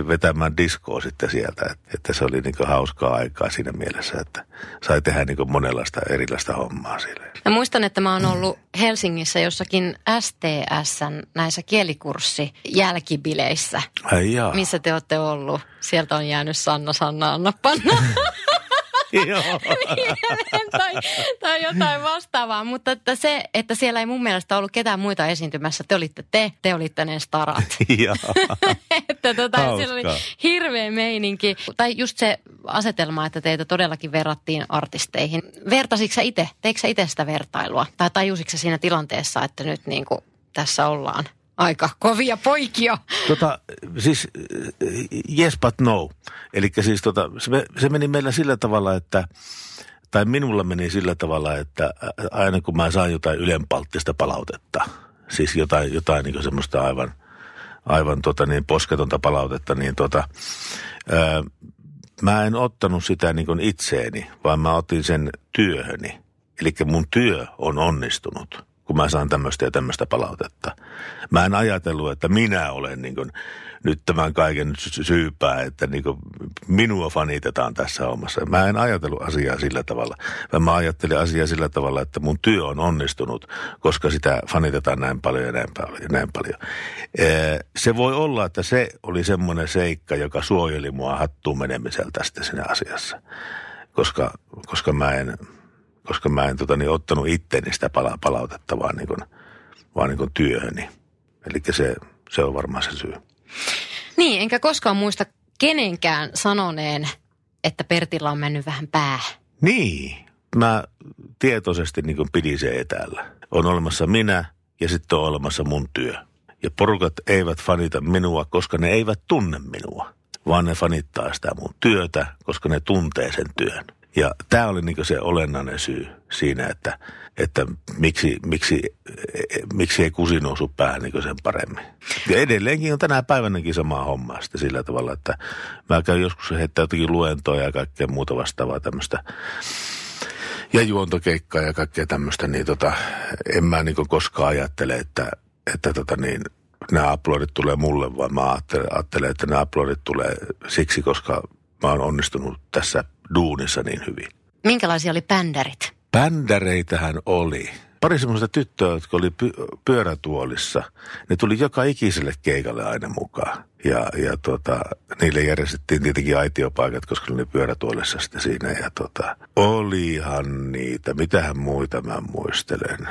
vetämään diskoa sitten sieltä. Että, että se oli niin hauskaa aikaa siinä mielessä, että sai tehdä niin monenlaista erilaista hommaa sille. Mä muistan, että mä oon ollut Helsingissä jossakin STSn näissä kielikurssi jälkibileissä. Ai Missä te olette ollut? Sieltä on jäänyt Sanna Sanna Anna Panna. tai, tai jotain vastaavaa, mutta että se, että siellä ei mun mielestä ollut ketään muita esiintymässä. Te olitte te, te olitte ne starat. että tota, siellä oli hirveä meininki. Tai just se asetelma, että teitä todellakin verrattiin artisteihin. Vertasitko sä itse, teikö sä itse sitä vertailua? Tai tajusitko siinä tilanteessa, että nyt niin kuin tässä ollaan? Aika kovia poikia. Tota, siis yes but no. Eli siis tota, se, meni meillä sillä tavalla, että tai minulla meni sillä tavalla, että aina kun mä saan jotain ylenpalttista palautetta, siis jotain, jotain niin semmoista aivan, aivan tota niin, posketonta palautetta, niin tota, ää, mä en ottanut sitä niin kuin itseeni, vaan mä otin sen työhöni. Eli mun työ on onnistunut, kun mä saan tämmöistä ja tämmöistä palautetta. Mä en ajatellut, että minä olen niin kuin nyt tämän kaiken sy- syypää, että niin kuin minua fanitetaan tässä hommassa. Mä en ajatellut asiaa sillä tavalla, mä ajattelin asiaa sillä tavalla, että mun työ on onnistunut, koska sitä fanitetaan näin paljon ja näin paljon. Ja näin paljon. Se voi olla, että se oli semmoinen seikka, joka suojeli mua hattuun menemiseltä sitten siinä asiassa, koska, koska mä en, koska mä en tota, niin, ottanut itteeni sitä pala- palautetta, vaan, niin kuin, vaan niin kuin työhöni. Eli se, se on varmaan se syy. Niin, enkä koskaan muista kenenkään sanoneen, että Pertillä on mennyt vähän päähän. Niin, mä tietoisesti niin kuin pidin se etäällä. On olemassa minä ja sitten on olemassa mun työ. Ja porukat eivät fanita minua, koska ne eivät tunne minua, vaan ne fanittaa sitä mun työtä, koska ne tuntee sen työn. Ja tämä oli niin se olennainen syy siinä, että, että miksi, miksi, miksi ei kusi nousu päähän niin sen paremmin. Ja edelleenkin on tänä päivänäkin sama homma sitten sillä tavalla, että mä käyn joskus heittää jotakin luentoja ja kaikkea muuta vastaavaa tämmöistä ja juontokeikkaa ja kaikkea tämmöistä, niin tota, en mä niin koskaan ajattele, että, että tota niin, nämä aplodit tulee mulle, vaan mä ajattelen, ajattelen, että nämä aplodit tulee siksi, koska mä oon onnistunut tässä duunissa niin hyvin. Minkälaisia oli bändärit? Bändäreitähän oli. Pari semmoista tyttöä, jotka oli py- pyörätuolissa. Ne tuli joka ikiselle keikalle aina mukaan. Ja, ja tota, niille järjestettiin tietenkin aitiopaikat, koska ne oli pyörätuolissa sitten siinä. Ja tota, olihan niitä, mitähän muita mä muistelen.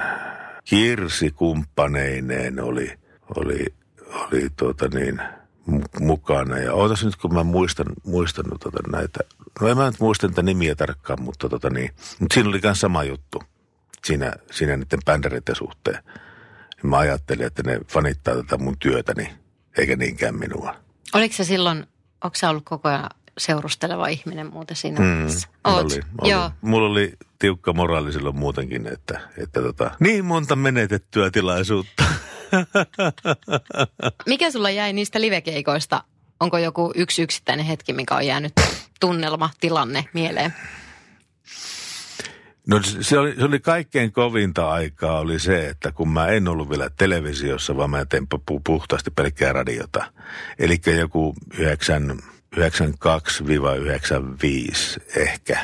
Kirsi kumppaneineen oli, oli, oli tota niin, mukana. Ja ootas nyt, kun mä muistan, muistan tota näitä, no en mä nyt muista niitä nimiä tarkkaan, mutta tota niin, mutta siinä oli myös sama juttu siinä, siinä niiden bändäreiden suhteen. Ja mä ajattelin, että ne fanittaa tätä mun työtäni, eikä niinkään minua. Oliko se silloin, onko sä ollut koko ajan seurusteleva ihminen muuten siinä Mm, mulla, oli, oli, Joo. mulla oli tiukka moraali silloin muutenkin, että, että tota, niin monta menetettyä tilaisuutta. Mikä sulla jäi niistä livekeikoista? Onko joku yksi yksittäinen hetki, mikä on jäänyt tunnelma, tilanne mieleen? No se oli, se oli kaikkein kovinta aikaa oli se, että kun mä en ollut vielä televisiossa, vaan mä tein pu- puhtaasti pelkkää radiota. Eli joku 9, 92-95 ehkä.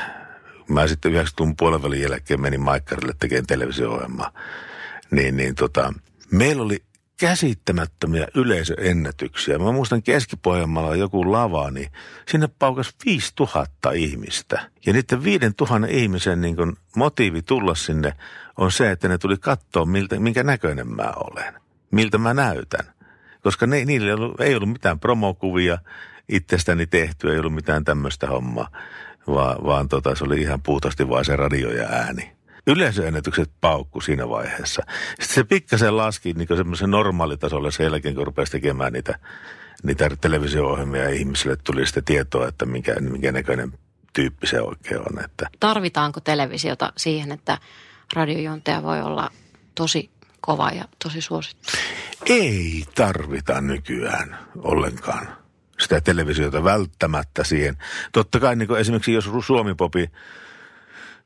Mä sitten 90-luvun puolen jälkeen menin Maikkarille tekemään televisio-ohjelmaa. Niin, niin tota, meillä oli käsittämättömiä yleisöennätyksiä. Mä muistan keski joku lava, niin sinne paukas 5000 ihmistä. Ja niiden 5000 ihmisen niin kun motiivi tulla sinne on se, että ne tuli katsoa, miltä, minkä näköinen mä olen. Miltä mä näytän. Koska ne, niillä ei ollut, ei ollut mitään promokuvia itsestäni tehtyä, ei ollut mitään tämmöistä hommaa, vaan, vaan tota, se oli ihan puhtaasti vain se radio ja ääni yleisöennätykset paukku siinä vaiheessa. Sitten se pikkasen laski niin semmoisen normaalitasolle sen jälkeen, kun rupesi tekemään niitä, niitä televisio-ohjelmia ja ihmisille tuli sitten tietoa, että minkä, minkä näköinen tyyppi se oikein on. Että Tarvitaanko televisiota siihen, että radiojuontaja voi olla tosi kova ja tosi suosittu? ei tarvita nykyään ollenkaan sitä televisiota välttämättä siihen. Totta kai niin esimerkiksi jos Suomi-popi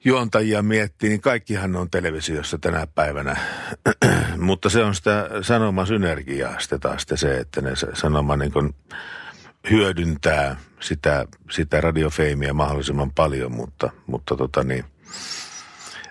juontajia miettii, niin kaikkihan on televisiossa tänä päivänä. Mutta se on sitä sanomasynergiaa sitten taas sitten se, että ne sanoma niin kuin hyödyntää sitä, sitä radiofeimiä mahdollisimman paljon, mutta, mutta tota niin,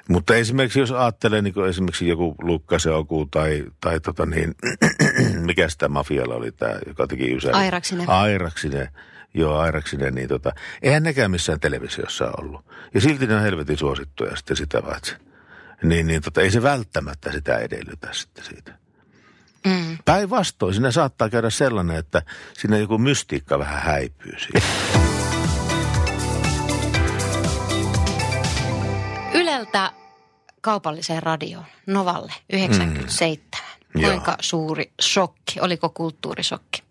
mutta esimerkiksi jos ajattelee niin esimerkiksi joku Lukkasen Oku tai, tai tota niin, mikä sitä mafialla oli tämä, joka teki Ysäri. Airaksinen. Airaksinen. Joo, Airaksinen, niin tota, eihän nekään missään televisiossa ollut. Ja silti ne on helvetin suosittuja sitten sitä paitsi. Niin, niin tota, ei se välttämättä sitä edellytä sitten siitä. Mm. Päinvastoin, siinä saattaa käydä sellainen, että siinä joku mystiikka vähän häipyy siitä. Yleltä kaupalliseen radioon, Novalle, 97. Mm. Kuinka suuri shokki, oliko kulttuurisokki?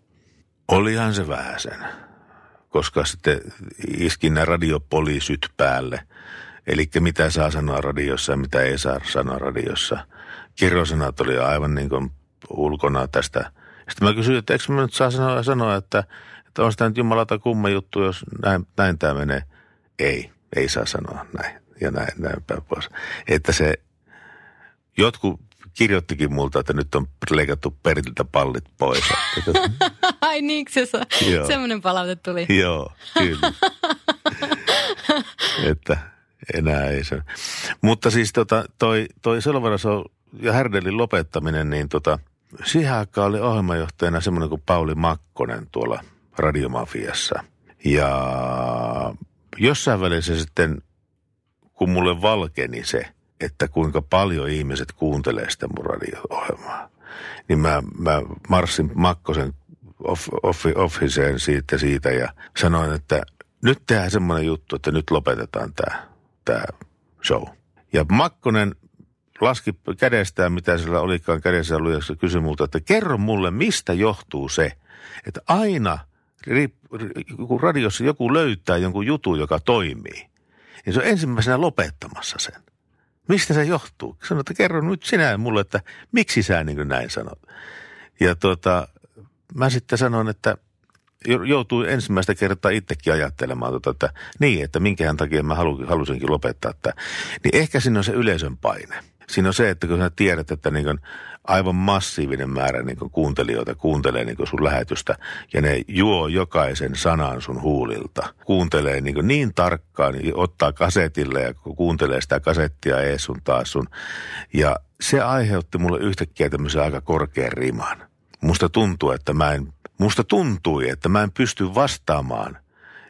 Olihan se vähän sen, koska sitten iskin nämä radiopoliisyt päälle. Eli mitä saa sanoa radiossa ja mitä ei saa sanoa radiossa. Kirjosanat oli aivan niin kuin ulkona tästä. Sitten mä kysyin, että eikö mä nyt saa sanoa, sanoa että, että on sitä nyt jumalata kumma juttu, jos näin, näin tämä menee. Ei, ei saa sanoa näin ja näin, näin päin pois. Että se, jotkut kirjoittikin multa, että nyt on leikattu periltä pallit pois. Ai niin, se semmoinen palaute tuli. Joo, kyllä. että enää ei se. Mutta siis tota, toi, toi Selvaraso ja Härdelin lopettaminen, niin tota, siihen aikaan oli ohjelmajohtajana semmoinen kuin Pauli Makkonen tuolla Radiomafiassa. Ja jossain välissä sitten, kun mulle valkeni se, että kuinka paljon ihmiset kuuntelee sitä mun radio-ohjelmaa, niin mä, mä marssin Makkosen off, off, offiseen siitä, siitä ja sanoin, että nyt tehdään semmoinen juttu, että nyt lopetetaan tämä tää show. Ja Makkonen laski kädestään, mitä sillä olikaan kädessä se kysyi multa, että kerro mulle, mistä johtuu se, että aina kun radiossa joku löytää jonkun jutun, joka toimii, niin se on ensimmäisenä lopettamassa sen. Mistä se johtuu? Sanoin, että kerro nyt sinä mulle, että miksi sä niin näin sanot. Ja tuota, mä sitten sanoin, että jo- joutuu ensimmäistä kertaa itsekin ajattelemaan, tota, että niin, että minkähän takia mä halu, halusinkin lopettaa tämä. Niin ehkä siinä on se yleisön paine. Siinä on se, että kun sä tiedät, että niin kuin aivan massiivinen määrä niin kuin kuuntelijoita kuuntelee niin kuin sun lähetystä ja ne juo jokaisen sanan sun huulilta. Kuuntelee niin, kuin niin tarkkaan, niin ottaa kasetille ja kuuntelee sitä kasettia ees sun taas sun. Ja se aiheutti mulle yhtäkkiä tämmöisen aika korkean riman. Musta tuntuu, että mä en, musta tuntui, että mä en pysty vastaamaan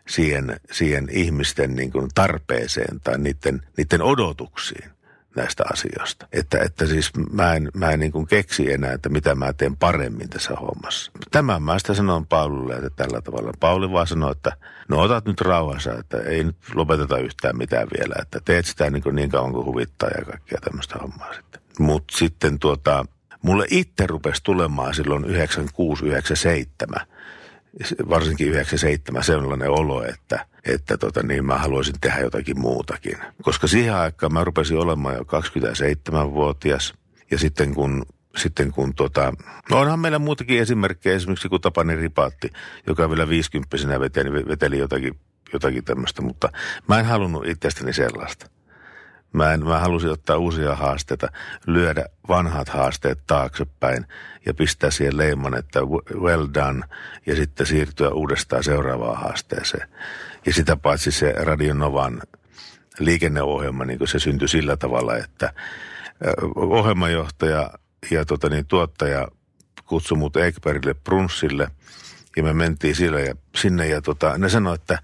siihen, siihen ihmisten niin kuin tarpeeseen tai niiden, niiden odotuksiin näistä asioista. Että, että siis mä en, mä en niin kuin keksi enää, että mitä mä teen paremmin tässä hommassa. Tämän mä sitä sanon Paululle, että tällä tavalla. Pauli vaan sanoi, että no otat nyt rauhassa, että ei nyt lopeteta yhtään mitään vielä. Että teet sitä niin, kuin niin kauan kuin huvittaa ja kaikkea tämmöistä hommaa sitten. Mutta sitten tuota, mulle itse rupesi tulemaan silloin 96-97 varsinkin 97 sellainen olo, että, että tota, niin mä haluaisin tehdä jotakin muutakin. Koska siihen aikaan mä rupesin olemaan jo 27-vuotias ja sitten kun sitten kun tota, no onhan meillä muutakin esimerkkejä, esimerkiksi kun Tapani Ripaatti, joka vielä 50 veteli, veteli jotakin, jotakin tämmöistä, mutta mä en halunnut itsestäni sellaista. Mä, en, mä halusin ottaa uusia haasteita, lyödä vanhat haasteet taaksepäin ja pistää siihen leiman, että well done, ja sitten siirtyä uudestaan seuraavaan haasteeseen. Ja sitä paitsi se Radio Novan liikenneohjelma, niin se syntyi sillä tavalla, että ohjelmajohtaja ja tota niin, tuottaja kutsui mut Ekbergille Brunssille, ja me mentiin sille ja, sinne, ja tota, ne sanoi, että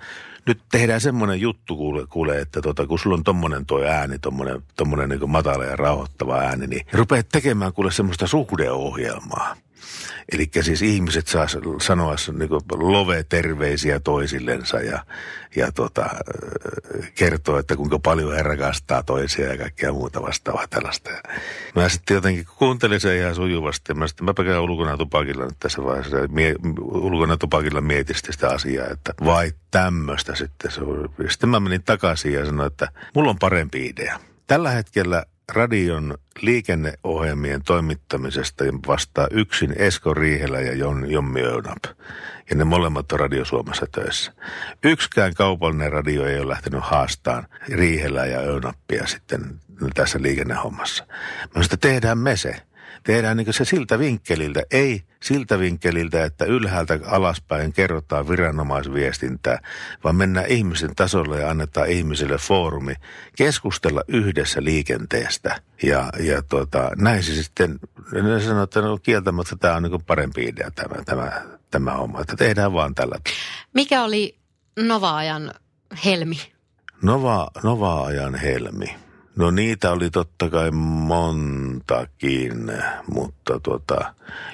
nyt tehdään semmoinen juttu kuule, kuule että tota, kun sulla on tommonen toi ääni, tommonen, tommonen niin matala ja rauhoittava ääni, niin rupeat tekemään kuule semmoista suhdeohjelmaa. Eli siis ihmiset saa sanoa niin love-terveisiä toisillensa ja, ja tota, kertoa, että kuinka paljon he rakastaa toisia ja kaikkea muuta vastaavaa tällaista. Ja mä sitten jotenkin kuuntelin sen ihan sujuvasti. Mä sitten mä käyn ulkona tupakilla nyt tässä vaiheessa. Mie, ulkona tupakilla mietin sitä asiaa, että vai tämmöistä sitten. Sitten mä menin takaisin ja sanoin, että mulla on parempi idea. Tällä hetkellä radion liikenneohjelmien toimittamisesta vastaa yksin Esko Riihelä ja Jon, Jommi Öynap. Ja ne molemmat on Radio Suomessa töissä. Yksikään kaupallinen radio ei ole lähtenyt haastaan Riihelä jaÖynappia sitten tässä liikennehommassa. Että tehdään me se. Tehdään niin se siltä vinkkeliltä, ei siltä vinkkeliltä, että ylhäältä alaspäin kerrotaan viranomaisviestintää, vaan mennään ihmisen tasolle ja annetaan ihmisille foorumi keskustella yhdessä liikenteestä. Ja, ja tota, näin se sitten, ne sanoo, että no kieltämättä tämä on niin parempi idea tämä, tämä, tämä homma, että tehdään vaan tällä. Mikä oli Nova-ajan helmi? Nova, Nova-ajan helmi. No niitä oli totta kai montakin, mutta tota,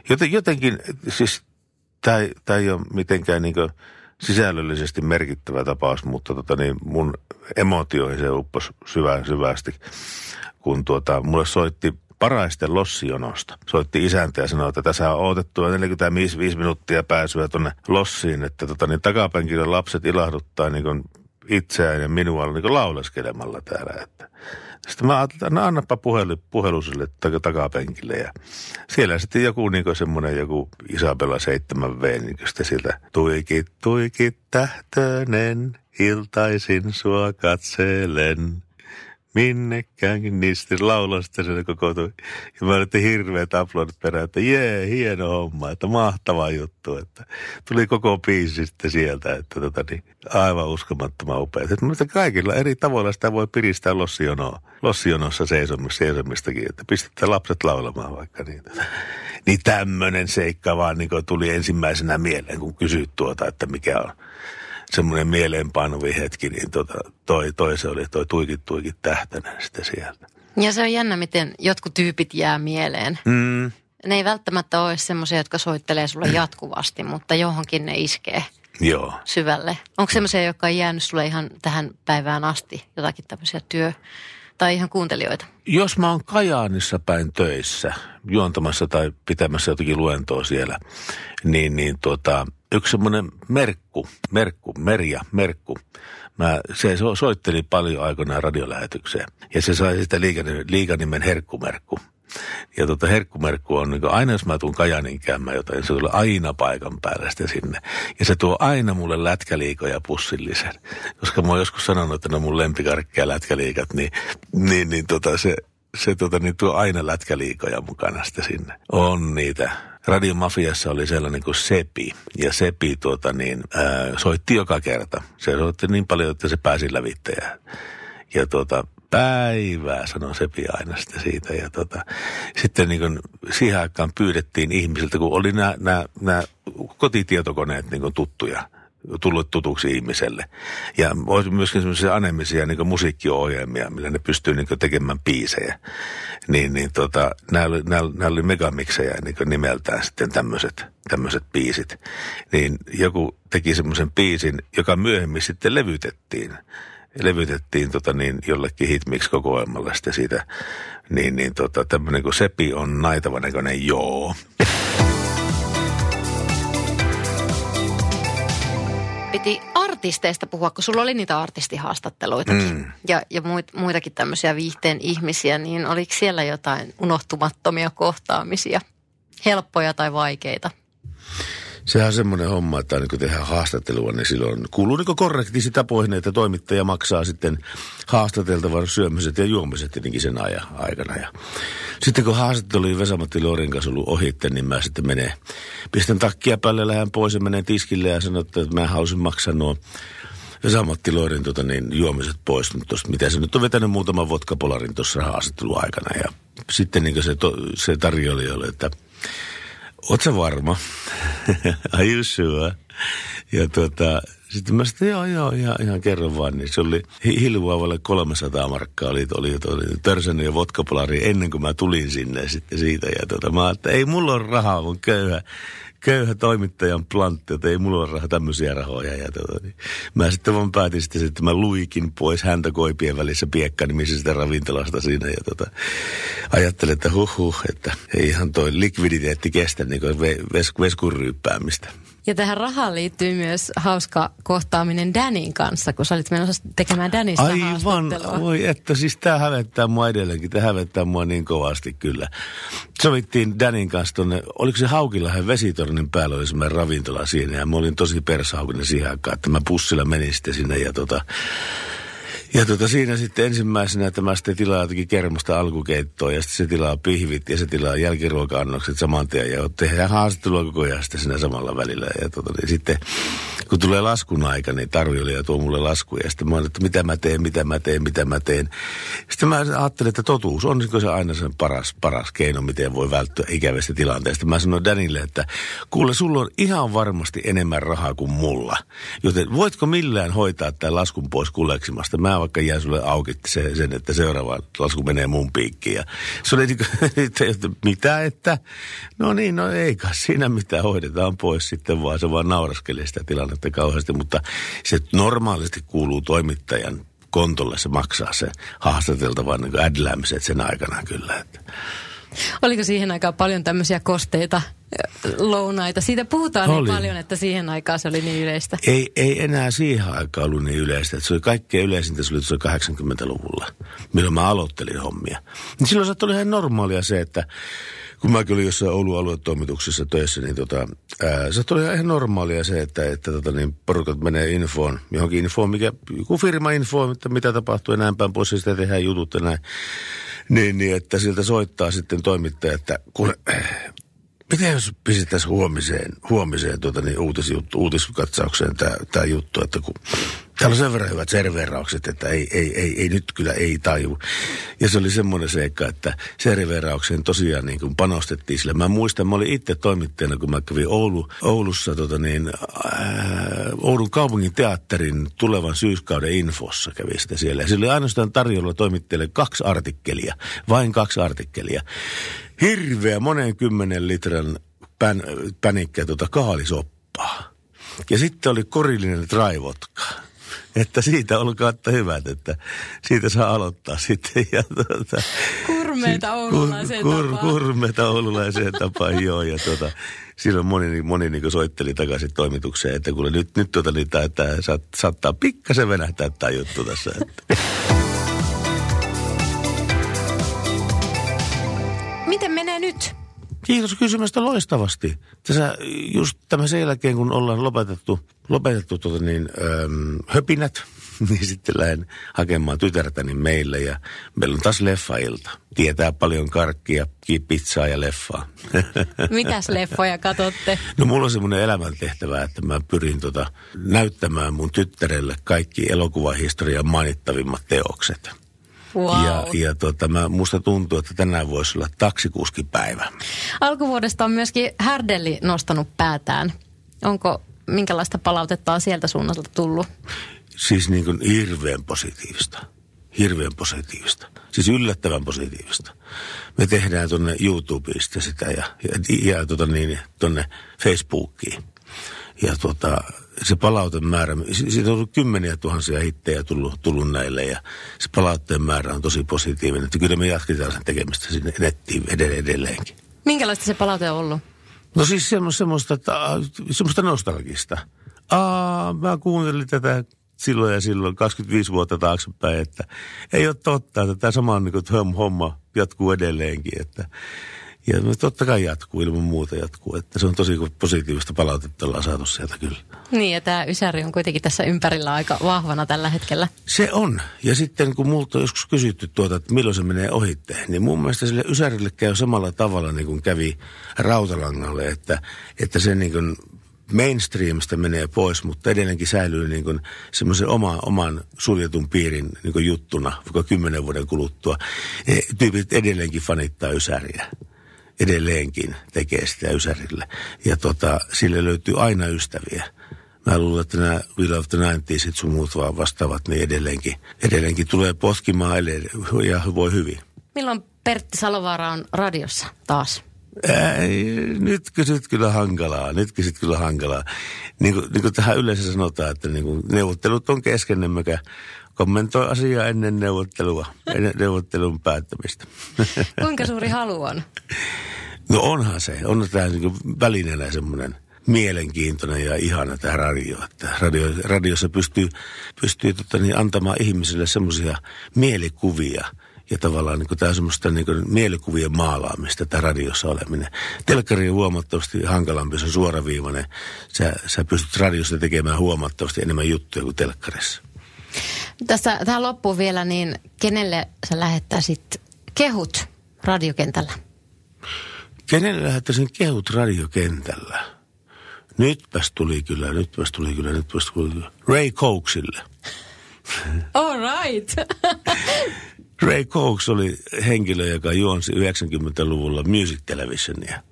joten, jotenkin, siis tämä ei ole mitenkään niin sisällöllisesti merkittävä tapaus, mutta tota, niin mun emotioihin se upposi syvään syvästi, kun tuota, mulle soitti paraisten lossijonosta. Soitti isäntä ja sanoi, että tässä on odotettu 45 minuuttia pääsyä tuonne lossiin, että tota, niin takapenkille lapset ilahduttaa niin kuin itseään ja minua niin lauleskelemalla täällä. Että. Sitten mä ajattelin, että no annapa puhelu, puhelu sille tak- takapenkille. Ja siellä sitten joku niin semmoinen joku Isabella 7V, niin sitten sieltä tuikit, tuikit tähtönen, iltaisin sua katselen minnekäänkin niistä laulasta se kokoutui. Ja mä olin hirveät aplodit perään, että jee, hieno homma, että mahtava juttu. Että tuli koko biisi sitten sieltä, että tota, niin, aivan uskomattoman upea. Että kaikilla eri tavoilla sitä voi piristää lossionoa, lossionossa seisomista, seisomistakin, että pistetään lapset laulamaan vaikka niitä. Niin tämmöinen seikka vaan niin tuli ensimmäisenä mieleen, kun kysyt tuota, että mikä on semmoinen mieleenpainuvi hetki, niin tota, toi, toi se oli toi tuikit tuikit tähtäinen sitten sieltä. Ja se on jännä, miten jotkut tyypit jää mieleen. Mm, Ne ei välttämättä ole semmoisia, jotka soittelee sulle jatkuvasti, mutta johonkin ne iskee joo. syvälle. Onko semmoisia, jotka on jäänyt sulle ihan tähän päivään asti, jotakin tämmöisiä työ- tai ihan kuuntelijoita? Jos mä oon Kajaanissa päin töissä, juontamassa tai pitämässä jotakin luentoa siellä, niin, niin tota, yksi semmoinen Merkku, Merkku, Merja, Merkku, mä, se so- soitteli paljon aikoinaan radiolähetykseen. Ja se sai sitä liikanimen, liikanimen Herkkumerkku. Ja tota Herkkumerkku on, niin aina jos mä tuun Kajanin käymään jotain, se tulee aina paikan päällä sitten sinne. Ja se tuo aina mulle lätkäliikoja pussillisen. Koska mä oon joskus sanonut, että ne on mun lempikarkkeja lätkäliikat, niin, niin, niin tota se, se tota, niin tuo aina lätkäliikoja mukana sitten sinne. On niitä. Radiomafiassa oli sellainen kuin Sepi. Ja Sepi tuota niin, ää, soitti joka kerta. Se soitti niin paljon, että se pääsi lävittäjään. Ja tuota, päivää, sanoi Sepi aina sitten siitä. Ja tota, sitten niin kuin siihen aikaan pyydettiin ihmisiltä, kun oli nämä kotitietokoneet niin kuin tuttuja, tullut tutuksi ihmiselle. Ja olisi myöskin semmoisia anemisia niin musiikkiohjelmia, millä ne pystyy niin tekemään biisejä. Niin, niin tota, nämä, oli, nämä, nämä oli megamiksejä niin nimeltään sitten tämmöiset, tämmöiset biisit. Niin joku teki semmoisen biisin, joka myöhemmin sitten levytettiin levytettiin tota niin, jollekin hitmix-kokoelmalle sitten siitä, niin, niin tota, tämmöinen kuin Sepi on naitava näköinen joo. Piti artisteista puhua, kun sulla oli niitä artistihaastatteluitakin mm. ja, ja muit, muitakin tämmöisiä viihteen ihmisiä, niin oliko siellä jotain unohtumattomia kohtaamisia, helppoja tai vaikeita? Sehän on semmoinen homma, että aina kun tehdään haastattelua, niin silloin kuuluu niin korrekti tapoihin, että toimittaja maksaa sitten haastateltavan syömiset ja juomiset tietenkin sen ajan aikana. Ja sitten kun haastattelu oli Vesamatti Lorin kanssa ollut ohitte, niin mä sitten menen, pistän takkia päälle, lähden pois ja menen tiskille ja sanon, että mä halusin maksaa nuo Vesamatti Lorin tota, niin, juomiset pois. Mutta tosta, mitä se nyt on vetänyt muutaman vodkapolarin tuossa haastattelun aikana. Ja sitten niin se, to, se tarjoilija oli, että Sä varma? Are you sure? Ja tuota, sitten mä sitten, joo, joo, ihan, ihan kerron vaan. Niin se oli hilvaavalle 300 markkaa, oli, oli, oli törsännyt ja vodkapolari ennen kuin mä tulin sinne sitten siitä. Ja tuota, mä että ei mulla ole rahaa, mun köyhä, köyhä toimittajan plantti, että ei mulla ole rahaa, tämmöisiä rahoja. Ja tuota, niin mä sitten vaan päätin sitten, että mä luikin pois häntä koipien välissä piekkanimisestä ravintolasta siinä. Ja tuota, ajattelin, että huh, huh että ei ihan toi likviditeetti kestä niin kuin ves, veskun ryyppäämistä. Ja tähän rahaan liittyy myös hauska kohtaaminen Danin kanssa, kun sä olit menossa tekemään Danista Aivan, voi että siis tämä hävettää mua edelleenkin, tämä hävettää mua niin kovasti kyllä. Sovittiin Danin kanssa tuonne, oliko se Haukilahen vesitornin päällä, oli semmoinen ravintola siinä ja mä olin tosi pershaukinen siihen aikaan, että mä pussilla menin sitten sinne ja tota, ja tota, siinä sitten ensimmäisenä tämä sitten tilaa jotakin kermasta alkukeittoa ja sitten se tilaa pihvit ja se tilaa jälkiruoka-annokset saman tien ja tehdään haastattelua koko ajan sitten siinä samalla välillä. Ja tota, niin sitten kun tulee laskun aika, niin tarjoilija tuo mulle laskuja ja sitten mä olen, että mitä mä teen, mitä mä teen, mitä mä teen. Sitten mä ajattelin, että totuus on se aina sen paras, paras keino, miten voi välttyä ikävästä tilanteesta. Mä sanoin Danille, että kuule, sulla on ihan varmasti enemmän rahaa kuin mulla. Joten voitko millään hoitaa tämän laskun pois kulleksimasta? Mä vaikka jää sulle auki se, sen, että seuraava lasku menee mun piikkiin. Ja se oli niin kuin, että mitä, että no niin, no ei kai siinä mitään, hoidetaan pois sitten vaan. Se vaan nauraskeli sitä tilannetta kauheasti, mutta se normaalisti kuuluu toimittajan kontolle se maksaa se haastateltavan niin ädläämiset sen aikana kyllä. Että. Oliko siihen aikaan paljon tämmöisiä kosteita lounaita. Siitä puhutaan Oli. niin paljon, että siihen aikaan se oli niin yleistä. Ei, ei enää siihen aikaan ollut niin yleistä. Se oli kaikkein yleisintä, se oli tuossa 80-luvulla, milloin mä aloittelin hommia. Niin silloin se oli ihan normaalia se, että kun mäkin olin jossain Oulun aluetoimituksessa töissä, niin tota, ää, se oli ihan normaalia se, että, että tota, niin porukat menee infoon, johonkin infoon, mikä, joku firma info, että mitä tapahtuu ja näin päin pois, ja sitä tehdään jutut ja näin. Niin, niin, että siltä soittaa sitten toimittaja, että kun, miten jos pistettäisiin huomiseen, huomiseen tuota, niin uutisjuttu, uutiskatsaukseen tämä juttu, että kun täällä on sen verran hyvät serveraukset, että ei, ei, ei, ei nyt kyllä ei taju. Ja se oli semmoinen seikka, että serveraukseen tosiaan niin kuin panostettiin sille. Mä muistan, mä olin itse toimittajana, kun mä kävin Oulu, Oulussa tota niin, ää, Oulun kaupungin teatterin tulevan syyskauden infossa kävi sitä siellä. Ja sillä oli ainoastaan tarjolla toimittajille kaksi artikkelia, vain kaksi artikkelia. Hirveä monen kymmenen litran pän, pänikkä tuota kaalisoppaa. Ja sitten oli korillinen raivotka. Että siitä olkaa että hyvät, että siitä saa aloittaa sitten. Ja tuota, Kurmeita oululaiseen kur, tapaan. Kurmeita oululaiseen tapaan, joo. Ja tuota, silloin moni, moni niin soitteli takaisin toimitukseen, että kuule nyt, nyt tuota, niin tää, tää, saat, saattaa pikkasen venähtää tämä juttu tässä. Että. Miten menee nyt? Kiitos kysymästä loistavasti. Tässä just tämän sen jälkeen, kun ollaan lopetettu, lopetettu tota niin, öm, höpinät, niin sitten lähden hakemaan tytärtäni meille ja meillä on taas leffailta. Tietää paljon karkkia, ki- pizzaa ja leffaa. Mitäs leffoja katsotte? No mulla on semmoinen elämäntehtävä, että mä pyrin tota, näyttämään mun tyttärelle kaikki elokuvahistorian mainittavimmat teokset. Wow. Ja, ja tota, mä, musta tuntuu, että tänään voisi olla taksikuskipäivä. Alkuvuodesta on myöskin Härdelli nostanut päätään. Onko minkälaista palautetta on sieltä suunnalta tullut? Siis niin kuin hirveän positiivista. Hirveän positiivista. Siis yllättävän positiivista. Me tehdään tuonne YouTubesta sitä ja, ja, ja tota niin, tuonne Facebookiin. Ja tota, se palautemäärä, si- siitä on ollut kymmeniä tuhansia hittejä tullut, tullut näille ja se palautteen määrä on tosi positiivinen. Että kyllä me jatketaan sen tekemistä sinne nettiin edelleen, edelleenkin. Minkälaista se palaute on ollut? No siis semmoista, semmoista, että, semmoista nostalgista. Aa, mä kuuntelin tätä silloin ja silloin 25 vuotta taaksepäin, että ei ole totta, että tämä sama niin kuin, homma jatkuu edelleenkin. Että, ja no totta kai jatkuu, ilman muuta jatkuu. Että se on tosi positiivista palautetta ollaan saatu sieltä kyllä. Niin, ja tämä Ysäri on kuitenkin tässä ympärillä aika vahvana tällä hetkellä. Se on. Ja sitten kun multa on joskus kysytty tuota, että milloin se menee ohitteen, niin mun mielestä sille Ysärille käy samalla tavalla niin kuin kävi Rautalangalle, että, että se niin kuin mainstreamista menee pois, mutta edelleenkin säilyy niin kuin semmoisen oma, oman suljetun piirin niin kuin juttuna, vaikka kymmenen vuoden kuluttua. E, Tyypit edelleenkin fanittaa Ysäriä. Edelleenkin tekee sitä Ysärille. Ja tota, sille löytyy aina ystäviä. Mä luulen, että nämä We Love the 90s sun muut vaan vastaavat, niin edelleenkin, edelleenkin tulee potkimaan ja voi hyvin. Milloin Pertti Salovaara on radiossa taas? Ei, nyt kysyt kyllä hankalaa, nyt kysyt kyllä hankalaa. Niin kuin, niin kuin tähän yleensä sanotaan, että niin kuin neuvottelut on kesken, emmekä kommentoi asiaa ennen neuvottelua, ennen neuvottelun päättämistä. Kuinka suuri halu on? No onhan se, on tämä niin kuin välineenä semmoinen mielenkiintoinen ja ihana tämä radio. Että radio radiossa pystyy, pystyy tota, niin, antamaan ihmisille semmoisia mielikuvia – ja tavallaan niin tämä on semmoista niin mielikuvien maalaamista, tämä radiossa oleminen. Telkkari on huomattavasti hankalampi, se on suoraviivainen. Sä, sä pystyt radiossa tekemään huomattavasti enemmän juttuja kuin telkkarissa. Tässä tähän loppuun vielä, niin kenelle sä lähettäisit kehut radiokentällä? Kenelle lähettäisin kehut radiokentällä? Nytpäs tuli kyllä, nytpäs tuli kyllä, nytpäs tuli kyllä. Ray Cokesille. All right. Ray Cox oli henkilö, joka juonsi 90-luvulla Music Televisionia.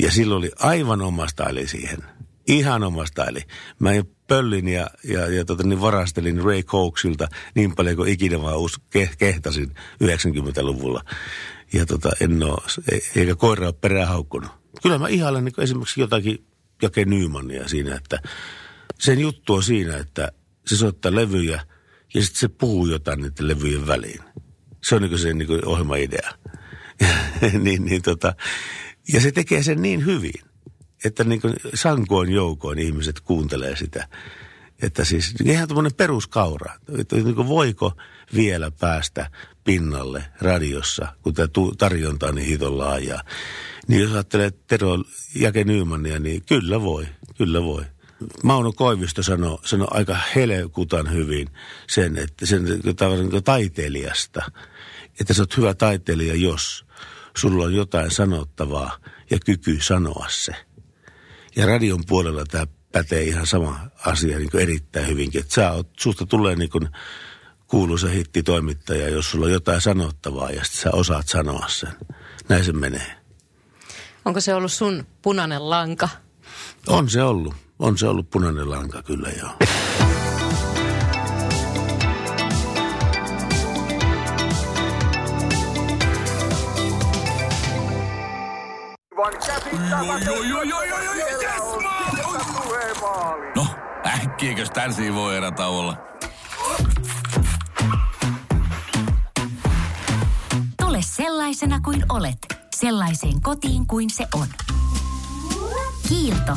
Ja sillä oli aivan oma staili siihen. Ihan oma staili. Mä pöllin ja, ja, ja tota, niin varastelin Ray Coxilta niin paljon kuin ikinä vaan us, ke, kehtasin 90-luvulla. Ja tota, en oo, eikä koira ole perään haukkunut. Kyllä mä ihailen niin esimerkiksi jotakin Jake Nymania siinä, että sen juttu on siinä, että se soittaa levyjä – ja sitten se puhuu jotain niiden levyjen väliin. Se on niin se niin ohjelmaidea. niin, niin tota, Ja se tekee sen niin hyvin, että niin kuin sankoin joukoin ihmiset kuuntelee sitä. Että siis ihan tämmöinen peruskaura, että niin kuin voiko vielä päästä pinnalle radiossa, kun tämä tarjonta on niin hiton laajaa. Niin jos ajattelee Tero Jake Nymania, niin kyllä voi, kyllä voi. Mauno Koivisto sanoi, sanoi aika helekutan hyvin sen, että sen tavallaan niin taiteilijasta, että sä oot hyvä taiteilija, jos sulla on jotain sanottavaa ja kyky sanoa se. Ja radion puolella tämä pätee ihan sama asia niin kuin erittäin hyvinkin. Että sä oot, susta tulee niin kuin kuuluisa hittitoimittaja, jos sulla on jotain sanottavaa ja sitten sä osaat sanoa sen. Näin se menee. Onko se ollut sun punainen lanka? On se ollut. On se ollut punainen lanka kyllä joo. No, äkkiäkös tän voi olla? Tule sellaisena kuin olet, sellaiseen kotiin kuin se on. Kiilto.